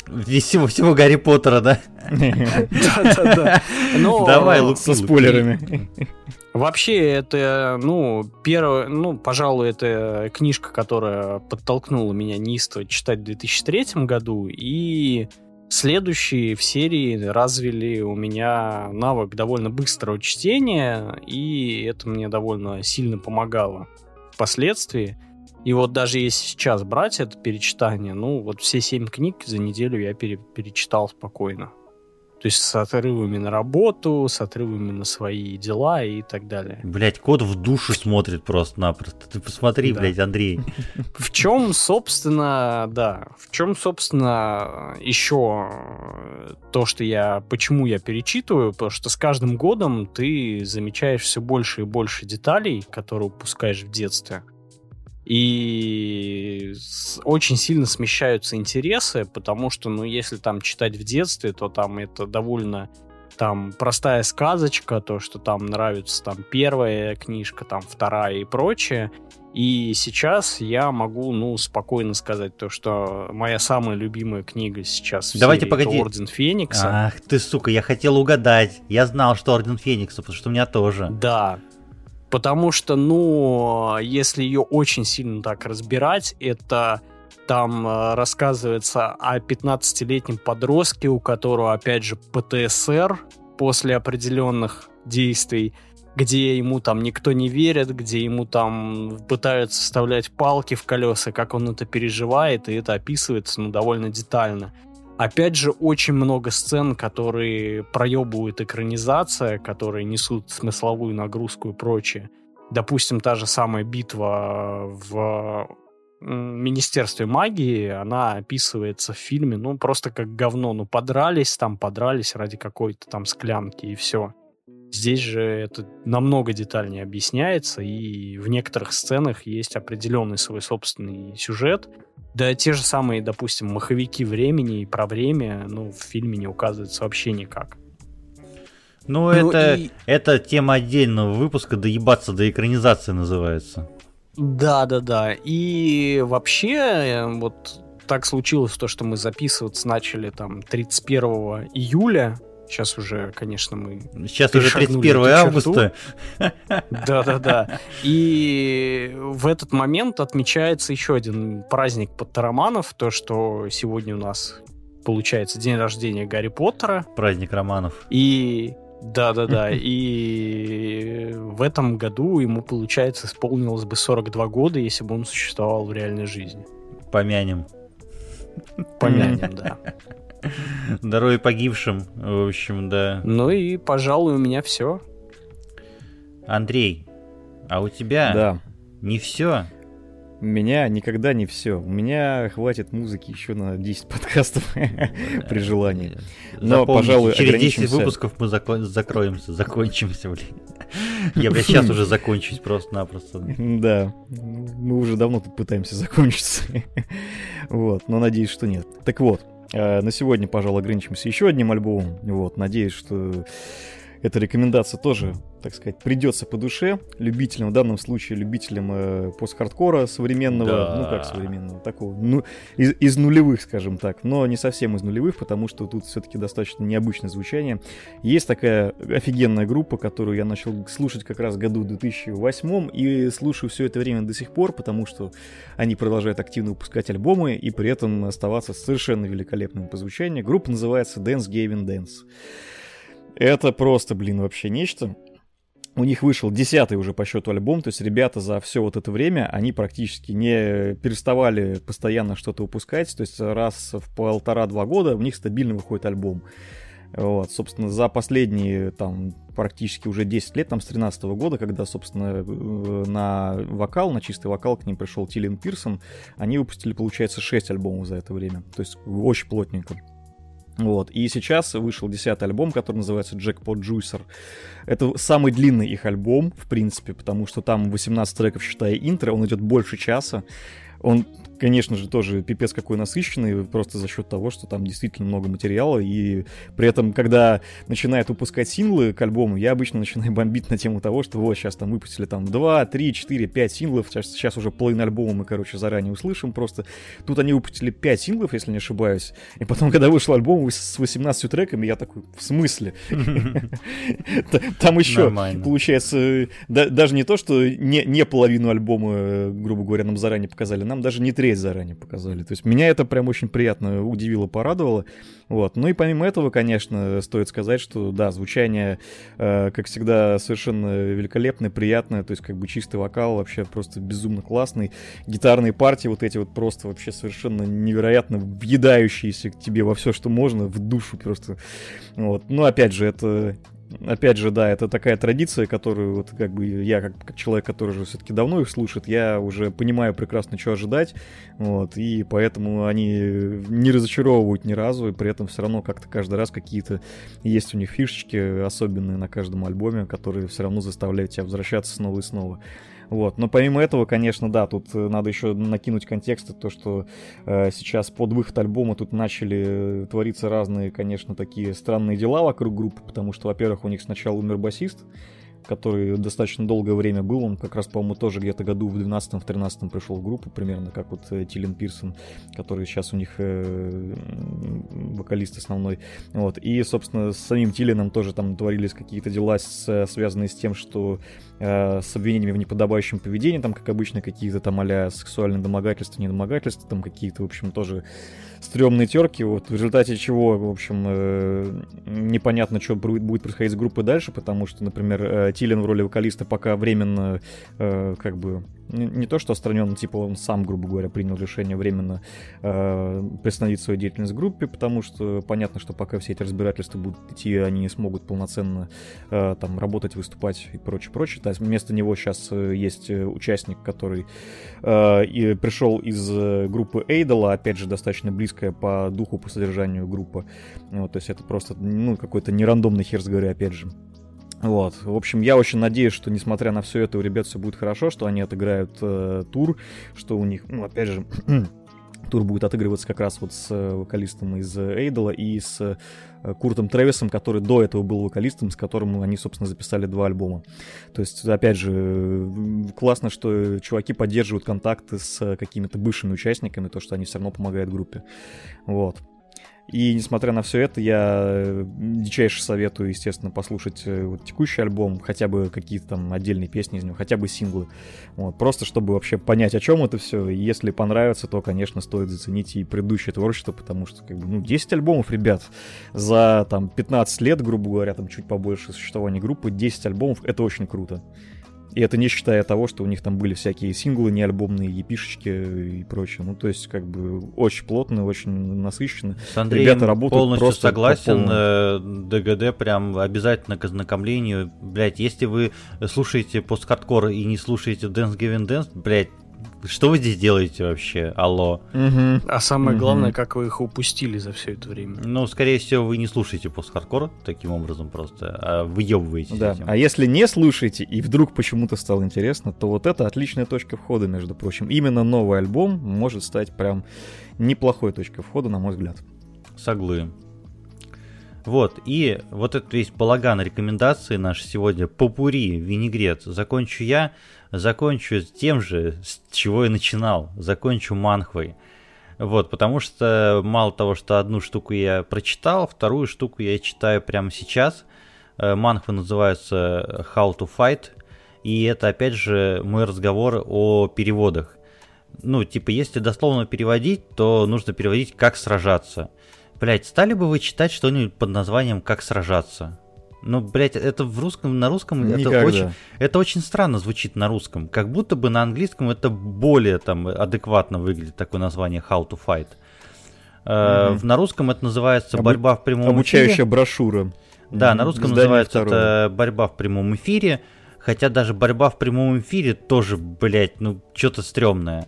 Всего, всего Гарри Поттера, да?
Да-да-да.
Давай, лук со спойлерами.
Вообще, это, ну, первое, ну, пожалуй, это книжка, которая подтолкнула меня неистово читать в 2003 году, и следующие в серии развили у меня навык довольно быстрого чтения, и это мне довольно сильно помогало впоследствии. И вот даже если сейчас брать это перечитание, ну, вот все семь книг за неделю я пере перечитал спокойно. То есть с отрывами на работу, с отрывами на свои дела и так далее.
Блять, кот в душу смотрит просто-напросто. Ты посмотри, да. блядь, Андрей.
В чем, собственно, да, в чем, собственно, еще то, что я, почему я перечитываю, потому что с каждым годом ты замечаешь все больше и больше деталей, которые упускаешь в детстве и очень сильно смещаются интересы, потому что, ну, если там читать в детстве, то там это довольно там простая сказочка, то, что там нравится там первая книжка, там вторая и прочее. И сейчас я могу, ну, спокойно сказать то, что моя самая любимая книга сейчас в
Давайте погоди.
Орден Феникса.
Ах ты, сука, я хотел угадать. Я знал, что Орден Феникса, потому что у меня тоже.
Да, Потому что, ну, если ее очень сильно так разбирать, это там э, рассказывается о 15-летнем подростке, у которого, опять же, ПТСР после определенных действий, где ему там никто не верит, где ему там пытаются вставлять палки в колеса, как он это переживает, и это описывается, ну, довольно детально. Опять же, очень много сцен, которые проебывают экранизация, которые несут смысловую нагрузку и прочее. Допустим, та же самая битва в Министерстве магии, она описывается в фильме, ну, просто как говно. Ну, подрались там, подрались ради какой-то там склянки, и все. Здесь же это намного детальнее объясняется, и в некоторых сценах есть определенный свой собственный сюжет, да те же самые, допустим, маховики времени и про время, ну, в фильме не указывается вообще никак.
Ну, ну это, и... это тема отдельного выпуска, доебаться до экранизации называется.
Да, да, да. И вообще, э, вот так случилось то, что мы записываться начали там 31 июля Сейчас уже, конечно, мы...
Сейчас уже 31 августа.
Да-да-да. И в этот момент отмечается еще один праздник Поттероманов, то, что сегодня у нас получается день рождения Гарри Поттера.
Праздник романов.
И да-да-да. <laughs> И в этом году ему, получается, исполнилось бы 42 года, если бы он существовал в реальной жизни.
Помянем.
Помянем, да.
Здоровья погибшим, в общем, да.
Ну и, пожалуй, у меня все.
Андрей, а у тебя
да.
не все?
У меня никогда не все. У меня хватит музыки еще на 10 подкастов <laughs> при желании.
Но, Запомните, пожалуй, через 10 выпусков мы закроемся, закончимся, блин. Я, блядь, сейчас уже закончусь просто-напросто.
Да, мы уже давно тут пытаемся закончиться. <laughs> Вот, но надеюсь, что нет. Так вот, на сегодня, пожалуй, ограничимся еще одним альбомом. Вот, надеюсь, что эта рекомендация тоже, так сказать, придется по душе любителям, в данном случае любителям э, пост-хардкора современного, да. ну как современного, такого, ну, из, из нулевых, скажем так, но не совсем из нулевых, потому что тут все-таки достаточно необычное звучание. Есть такая офигенная группа, которую я начал слушать как раз в году 2008 и слушаю все это время до сих пор, потому что они продолжают активно выпускать альбомы и при этом оставаться совершенно великолепным по звучанию. Группа называется Dance Gavin Dance. Это просто, блин, вообще нечто. У них вышел десятый уже по счету альбом, то есть ребята за все вот это время, они практически не переставали постоянно что-то выпускать, то есть раз в полтора-два года у них стабильно выходит альбом. Вот, собственно, за последние там практически уже 10 лет, там с 13 -го года, когда, собственно, э, на вокал, на чистый вокал к ним пришел Тилин Пирсон, они выпустили, получается, 6 альбомов за это время. То есть очень плотненько. Вот. И сейчас вышел десятый альбом, который называется Jackpot Juicer. Это самый длинный их альбом, в принципе, потому что там 18 треков, считая интро, он идет больше часа. Он конечно же, тоже пипец какой насыщенный, просто за счет того, что там действительно много материала, и при этом, когда начинает выпускать синглы к альбому, я обычно начинаю <laughs> бомбить на тему того, что вот сейчас там выпустили там 2, 3, 4, 5 синглов, сейчас, сейчас уже половину альбома мы, короче, заранее услышим, просто. Тут они выпустили 5 синглов, если не ошибаюсь, и потом, <laughs> когда вышел альбом с 18 треками, я такой, в смысле? <laughs> Там еще, получается, даже не то, что не половину альбома, грубо говоря, нам заранее показали, нам даже не треть заранее показали. То есть меня это прям очень приятно удивило, порадовало. Вот. Ну и помимо этого, конечно, стоит сказать, что да, звучание, э, как всегда, совершенно великолепное, приятное, то есть как бы чистый вокал вообще просто безумно классный. Гитарные партии вот эти вот просто вообще совершенно невероятно въедающиеся к тебе во все, что можно, в душу просто. Вот. Ну, опять же, это опять же, да, это такая традиция, которую вот как бы я, как, как человек, который же все-таки давно их слушает, я уже понимаю прекрасно, что ожидать, вот, и поэтому они не разочаровывают ни разу, и при этом все равно как-то каждый раз какие-то есть у них фишечки особенные на каждом альбоме, которые все равно заставляют тебя возвращаться снова и снова. Вот. Но помимо этого, конечно, да, тут э, надо еще накинуть контекст, то, что э, сейчас под выход альбома тут начали э, твориться разные, конечно, такие странные дела вокруг группы, потому что, во-первых, у них сначала умер басист, который достаточно долгое время был. Он как раз, по-моему, тоже где-то году в 12-13 пришел в группу, примерно как вот э, Тилин Пирсон, который сейчас у них э, вокалист основной. Вот. И, собственно, с самим Тилином тоже там творились какие-то дела, с, связанные с тем, что э, с обвинениями в неподобающем поведении, там, как обычно, какие-то там а сексуальные домогательства, недомогательства, там какие-то, в общем, тоже стрёмные терки, вот, в результате чего, в общем, э, непонятно, что будет происходить с группой дальше, потому что, например, э, Тилин в роли вокалиста пока временно, э, как бы, не, не то что отстранен, типа он сам, грубо говоря, принял решение временно э, приостановить свою деятельность в группе, потому что понятно, что пока все эти разбирательства будут идти, они не смогут полноценно э, там работать, выступать и прочее, прочее. То есть вместо него сейчас э, есть э, участник, который э, и пришел из э, группы Эйдола, опять же, достаточно близкая по духу, по содержанию группа. Вот, то есть это просто, ну, какой-то нерандомный хер с горы, опять же. Вот. В общем, я очень надеюсь, что несмотря на все это, у ребят все будет хорошо, что они отыграют э, тур, что у них, ну, опять же, <clears throat> тур будет отыгрываться как раз вот с э, вокалистом из Эйдола и с э, Куртом Трэвисом, который до этого был вокалистом, с которым они, собственно, записали два альбома. То есть, опять же, классно, что чуваки поддерживают контакты с какими-то бывшими участниками, то, что они все равно помогают группе. Вот. И несмотря на все это, я э, дичайше советую, естественно, послушать э, вот текущий альбом, хотя бы какие-то там отдельные песни из него, хотя бы синглы. Вот, просто чтобы вообще понять, о чем это все. Если понравится, то, конечно, стоит заценить и предыдущее творчество, потому что, как бы, ну, 10 альбомов, ребят, за там 15 лет, грубо говоря, там чуть побольше существования группы, 10 альбомов, это очень круто. И это не считая того, что у них там были всякие синглы, не альбомные, епишечки и прочее. Ну, то есть, как бы, очень плотно, очень насыщенно.
С Андреем Ребята работают полностью просто согласен. Э, ДГД прям обязательно к ознакомлению. Блять, если вы слушаете пост-хардкор и не слушаете Dance Giving Dance, блять, что вы здесь делаете вообще? Алло.
Угу. А самое угу. главное, как вы их упустили за все это время.
Ну, скорее всего, вы не слушаете пост-хардкор таким образом просто, а выебываете
да. этим. А если не слушаете и вдруг почему-то стало интересно, то вот это отличная точка входа, между прочим. Именно новый альбом может стать прям неплохой точкой входа, на мой взгляд.
Соглы. Вот, и вот этот весь балаган рекомендаций наш сегодня, попури, винегрет, закончу я, закончу тем же, с чего я начинал, закончу манхвой. Вот, потому что мало того, что одну штуку я прочитал, вторую штуку я читаю прямо сейчас. Э, манхва называется How to Fight, и это опять же мой разговор о переводах. Ну, типа, если дословно переводить, то нужно переводить «как сражаться». Блять, стали бы вы читать что-нибудь под названием «Как сражаться»? Ну, блять, это в русском, на русском
Никогда.
это очень, это очень странно звучит на русском. Как будто бы на английском это более там адекватно выглядит такое название How to Fight. Э, На русском это называется
Обу-
борьба в прямом
Обучающая
эфире.
брошюра.
Да, на русском
Издание
называется
второе.
это борьба в прямом эфире. Хотя даже борьба в прямом эфире тоже, блять, ну, что-то стрёмное.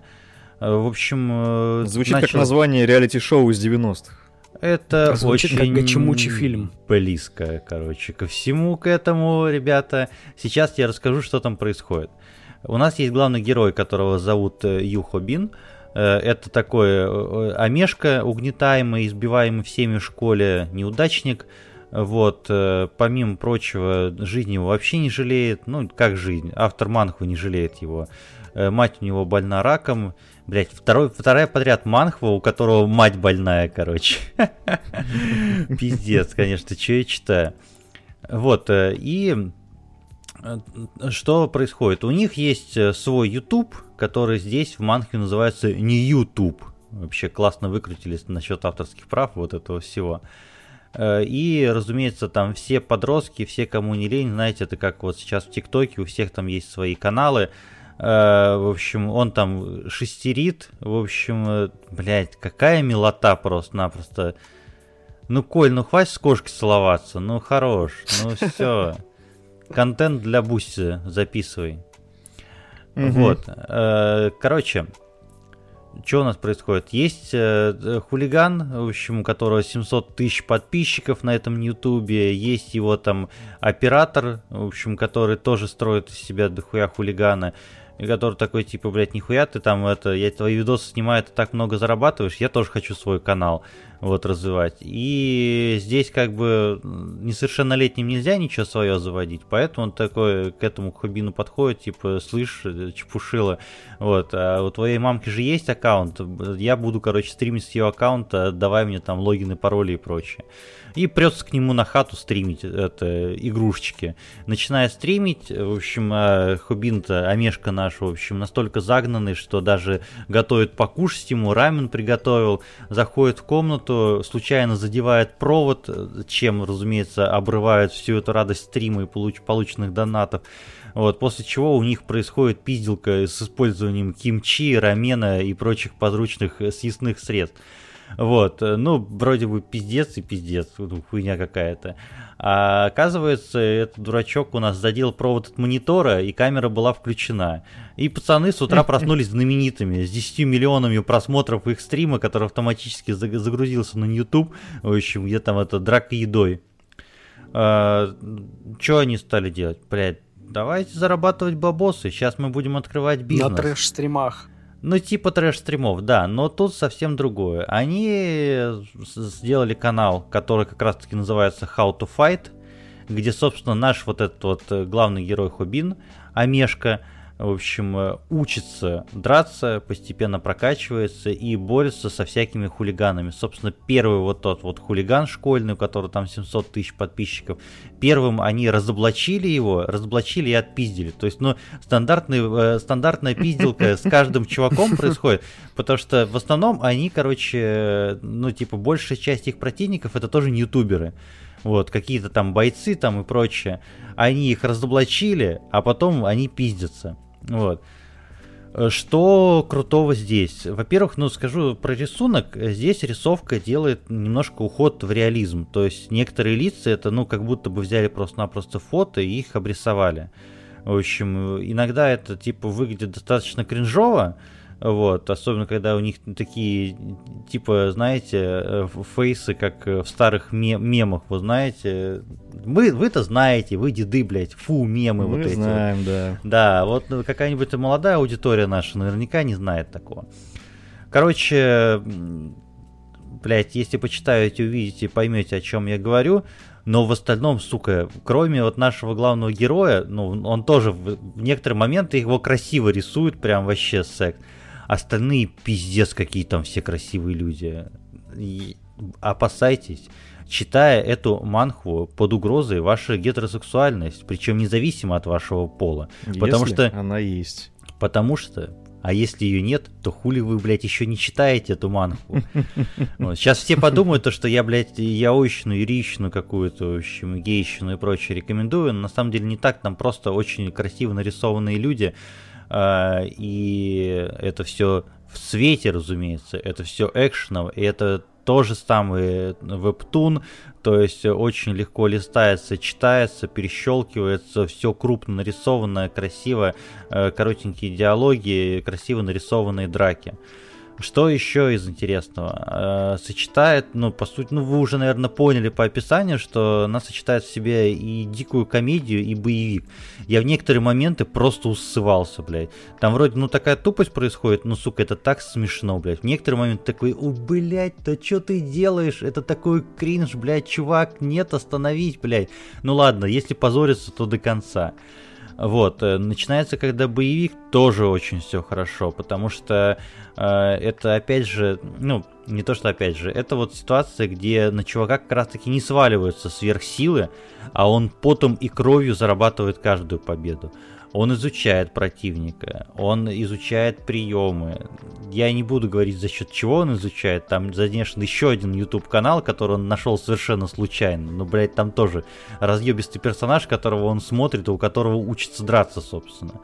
Э, В общем... э,
Звучит как
начал-
название реалити-шоу из 90-х.
Это
Звучит как
очень
гачемучий фильм.
близко, короче, ко всему к этому, ребята. Сейчас я расскажу, что там происходит. У нас есть главный герой, которого зовут э, Юхо Бин. Э, Это такой э, омешка, угнетаемый, избиваемый всеми в школе неудачник. Вот, помимо прочего, жизнь его вообще не жалеет. Ну, как жизнь? Автор Манхвы не жалеет его. Мать у него больна раком. Блять, второй, вторая подряд Манхва, у которого мать больная, короче. <laughs> Пиздец, конечно, что я читаю. Вот, э, и э, что происходит? У них есть э, свой YouTube, который здесь в Манхе называется не YouTube. Вообще классно выкрутились насчет авторских прав вот этого всего. И, разумеется, там все подростки, все, кому не лень, знаете, это как вот сейчас в ТикТоке, у всех там есть свои каналы. Э, В общем, он там шестерит. В общем, блядь, какая милота просто-напросто. Ну, Коль, ну хватит с кошкой целоваться, ну хорош, ну <laughs> все. Контент для Boosty записывай. Вот. э, Короче, что у нас происходит? Есть э, э, хулиган, в общем, у которого 700 тысяч подписчиков на этом ютубе. Есть его там оператор, в общем, который тоже строит из себя дохуя хулигана. И который такой, типа, блядь, нихуя ты там это, я твои видосы снимаю, ты так много зарабатываешь, я тоже хочу свой канал вот развивать. И здесь как бы несовершеннолетним нельзя ничего свое заводить, поэтому он такой к этому хоббину подходит, типа, слышь, э, чепушила, вот, а у твоей мамки же есть аккаунт, я буду, короче, стримить с ее аккаунта, давай мне там логины, пароли и прочее. И прется к нему на хату стримить это, игрушечки. Начиная стримить, в общем, а, Хубин-то, Амешка наш, в общем, настолько загнанный, что даже готовит покушать ему, рамен приготовил, заходит в комнату, случайно задевает провод, чем, разумеется, обрывает всю эту радость стрима и получ- полученных донатов. Вот, после чего у них происходит пизделка с использованием кимчи, рамена и прочих подручных э, съестных средств. Вот, э, ну, вроде бы пиздец и пиздец, ну, хуйня какая-то. А оказывается, этот дурачок у нас задел провод от монитора, и камера была включена. И пацаны с утра <laughs> проснулись знаменитыми, с 10 миллионами просмотров их стрима, который автоматически заг- загрузился на YouTube, в общем, где там это драка едой. что они стали делать? Блядь, давайте зарабатывать бабосы, сейчас мы будем открывать бизнес.
На трэш-стримах.
Ну, типа трэш-стримов, да, но тут совсем другое. Они сделали канал, который как раз-таки называется How to Fight, где, собственно, наш вот этот вот э, главный герой Хубин, Амешка, в общем, э, учится драться, постепенно прокачивается и борется со всякими хулиганами. Собственно, первый вот тот вот хулиган школьный, у которого там 700 тысяч подписчиков, первым они разоблачили его, разоблачили и отпиздили. То есть, ну, стандартный, э, стандартная пизделка с каждым чуваком <laughs> происходит, потому что в основном они, короче, ну, типа, большая часть их противников это тоже не ютуберы. Вот, какие-то там бойцы там и прочее. Они их разоблачили, а потом они пиздятся. Вот. Э, Что крутого здесь? Во-первых, ну скажу про рисунок. Здесь рисовка делает немножко уход в реализм. То есть некоторые лица это ну как будто бы взяли просто-напросто фото и их обрисовали. В общем, иногда это типа выглядит достаточно кринжово. Вот, особенно когда у них такие, типа, знаете, э, фейсы, как э, в старых ме- мемах, вы знаете. Вы, вы-то знаете, вы деды, блядь, фу, мемы
Мы
вот эти.
знаем, да.
Да, вот ну, какая-нибудь молодая аудитория наша наверняка не знает такого. Короче, блядь, если почитаете, увидите, поймете, о чем я говорю. Но в остальном, сука, кроме вот нашего главного героя, ну, он тоже в некоторые моменты его красиво рисует, прям вообще секс. Остальные пиздец какие там все красивые люди. И опасайтесь читая эту манхву под угрозой ваша гетеросексуальность, причем независимо от вашего пола.
Если
потому что...
она есть.
Потому что а если ее нет, то хули вы, блядь, еще не читаете эту манху. <laughs> Вот. Сейчас все подумают, то, что я, блядь, яойщину, ирищину какую-то, в общем, гейщину и прочее рекомендую. Но на самом деле не так, там просто очень красиво нарисованные люди. Э, и это все в свете, разумеется, это все экшеново, и это то же самое вебтун, то есть очень легко листается, читается, перещелкивается, все крупно нарисованное, красиво, э, коротенькие диалоги, красиво нарисованные драки. Что еще из интересного? Э, сочетает, ну, по сути, ну, вы уже, наверное, поняли по описанию, что она сочетает в себе и дикую комедию, и боевик. Я в некоторые моменты просто усывался, блядь. Там вроде, ну, такая тупость происходит, ну, сука, это так смешно, блядь. В некоторые моменты такой, у, блядь, да что ты делаешь? Это такой кринж, блядь, чувак, нет, остановись, блядь. Ну, ладно, если позориться, то до конца. Вот, э, начинается, когда боевик, тоже очень все хорошо, потому что это, опять же, ну, не то, что опять же, это вот ситуация, где на чувака как раз-таки не сваливаются сверхсилы, а он потом и кровью зарабатывает каждую победу. Он изучает противника, он изучает приемы. Я не буду говорить, за счет чего он изучает. Там занешен еще один YouTube канал, который он нашел совершенно случайно. Но, блядь, там тоже разъебистый персонаж, которого он смотрит, и у которого учится драться, собственно.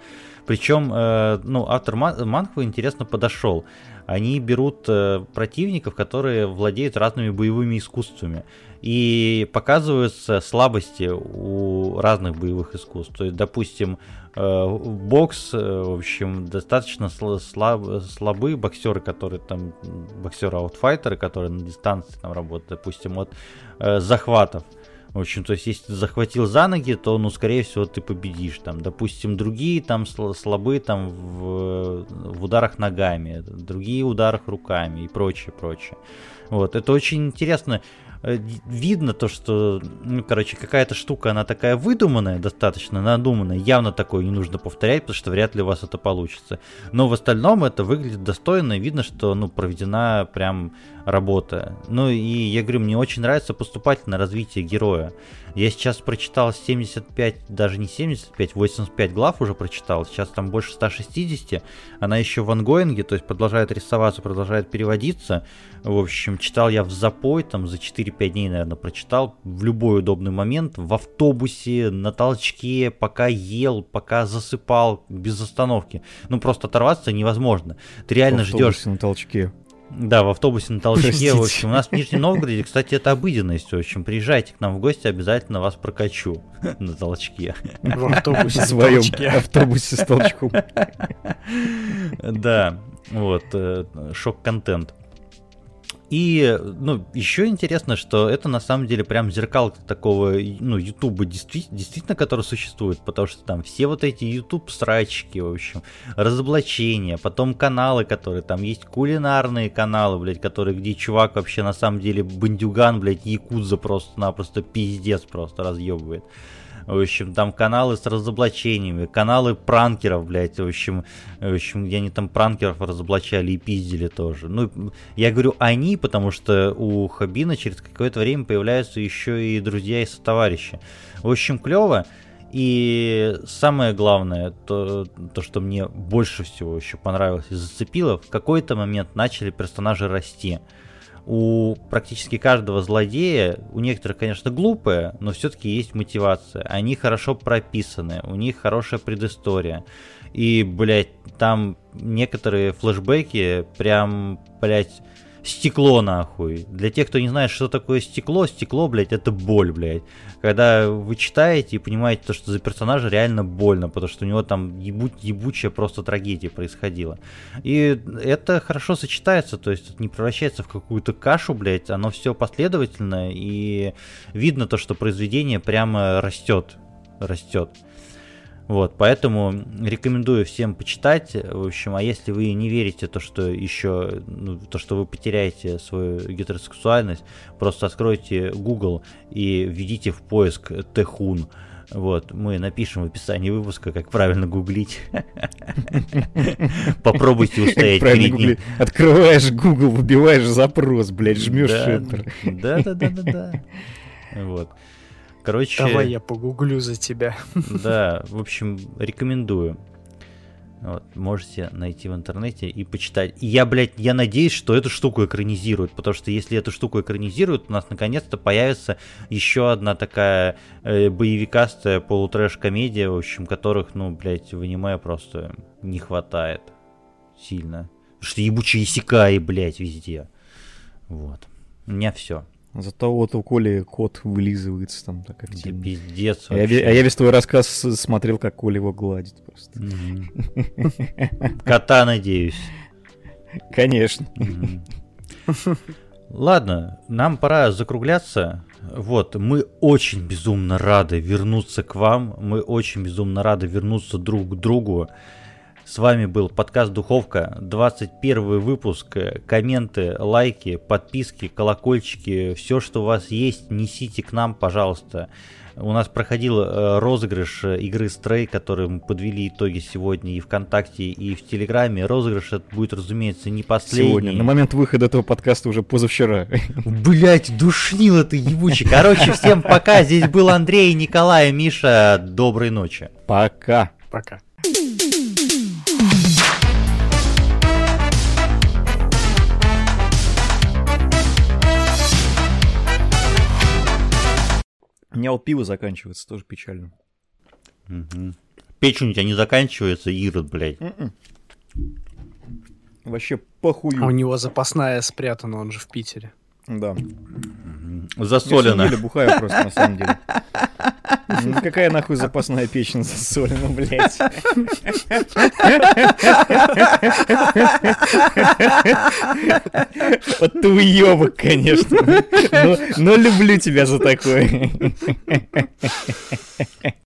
Причем, э, ну, автор Манхва интересно подошел. Они берут э, противников, которые владеют разными боевыми искусствами и показываются слабости у разных боевых искусств. То есть, допустим, э, бокс, в общем, достаточно слаб, слабые боксеры, которые там, боксеры-аутфайтеры, которые на дистанции там работают, допустим, от захватов. В общем, то есть, если ты захватил за ноги, то, ну, скорее всего, ты победишь. Там, допустим, другие там слабые там в, в ударах ногами, другие ударах руками и прочее, прочее. Вот, это очень интересно. Э, видно то, что, ну, короче, какая-то штука, она такая выдуманная, достаточно надуманная, явно такое не нужно повторять, потому что вряд ли у вас это получится. Но в остальном это выглядит достойно, и видно, что, ну, проведена прям работа. Ну, и я говорю, мне очень нравится поступательное развитие героя. Я сейчас прочитал 75, даже не 75, 85 глав уже прочитал. Сейчас там больше 160. Она еще в ангоинге, то есть продолжает рисоваться, продолжает переводиться. В общем, читал я в запой, там за 4-5 дней, наверное, прочитал. В любой удобный момент, в автобусе, на толчке, пока ел, пока засыпал, без остановки. Ну, просто оторваться невозможно. Ты реально ждешь...
на толчке.
Да, в автобусе на толчке. В общем, у нас в Нижнем Новгороде, кстати, это обыденность. В общем, приезжайте к нам в гости, обязательно вас прокачу <laughs> на толчке.
В автобусе <laughs> в своем автобусе с толчком. <laughs>
Да, вот, э, шок-контент. И, ну, еще интересно, что это на самом деле прям зеркал такого, ну, Ютуба действительно, действительно, который существует, потому что там все вот эти YouTube срачки, в общем, разоблачения, потом каналы, которые там есть кулинарные каналы, блядь, которые, где чувак вообще на самом деле бандюган, блядь, якудза просто-напросто пиздец просто разъебывает. В общем, там каналы с разоблачениями, каналы пранкеров, блядь, в общем, в общем, где они там пранкеров разоблачали и пиздили тоже. Ну, я говорю они, потому что у Хабина через какое-то время появляются еще и друзья и сотоварищи. В общем, клево. И самое главное, то, то, что мне больше всего еще понравилось и зацепило, в какой-то момент начали персонажи расти у практически каждого злодея, у некоторых, конечно, глупые, но все-таки есть мотивация. Они хорошо прописаны, у них хорошая предыстория. И, блядь, там некоторые флешбеки прям, блядь, стекло нахуй. Для тех, кто не знает, что такое стекло, стекло, блядь, это боль, блядь. Когда вы читаете и понимаете, то, что за персонажа реально больно, потому что у него там ебу- ебучая просто трагедия происходила. И это хорошо сочетается, то есть не превращается в какую-то кашу, блядь, оно все последовательно, и видно то, что произведение прямо растет, растет. Вот, поэтому рекомендую всем почитать. В общем, а если вы не верите то, что еще, ну, то, что вы потеряете свою гетеросексуальность, просто откройте Google и введите в поиск Техун. Вот, мы напишем в описании выпуска, как правильно гуглить. <laughs> Попробуйте устоять перед ним.
Открываешь Google, выбиваешь запрос, блядь, жмешь Enter.
Да, да, да, да, да. <laughs> Вот. Короче...
Давай я погуглю за тебя. <laughs>
Да, в общем, рекомендую. Вот, можете найти в интернете и почитать. И я, блядь, я надеюсь, что эту штуку экранизируют, потому что если эту штуку экранизируют, у нас наконец-то появится еще одна такая э, боевикастая полутрэш-комедия, в общем, которых, ну, блядь, в аниме просто не хватает сильно. Потому что ебучие исекаи, блядь, везде. Вот. У меня все.
Зато вот у Коли кот вылизывается там так
активно. Пиздец
а я, а я весь твой рассказ смотрел, как Коля его гладит просто.
Кота, надеюсь.
Конечно.
Ладно, нам пора закругляться. Вот, мы очень безумно рады вернуться к вам. Мы очень безумно рады вернуться друг к другу. С вами был подкаст Духовка, 21 выпуск. Комменты, лайки, подписки, колокольчики, все, что у вас есть, несите к нам, пожалуйста. У нас проходил э, розыгрыш игры Stray, который мы подвели итоги сегодня и ВКонтакте, и в Телеграме. Розыгрыш это будет, разумеется, не последний. Сегодня,
на момент выхода этого подкаста уже позавчера.
Блять, душнило ты ебучий. Короче, всем пока. Здесь был Андрей, Николай, Миша. Доброй ночи.
Пока.
Пока.
У меня вот пиво заканчивается, тоже печально.
Угу. Печень у тебя не заканчивается, Ирод, блядь. Mm-mm.
М-м. Вообще похуй.
А у него запасная спрятана, он же в Питере.
Да.
Засолено.
Я бухаю просто, на самом деле. <laughs> Ну, какая нахуй запасная печень засолена, блядь? Вот ты уебок, конечно. Но, но люблю тебя за такое.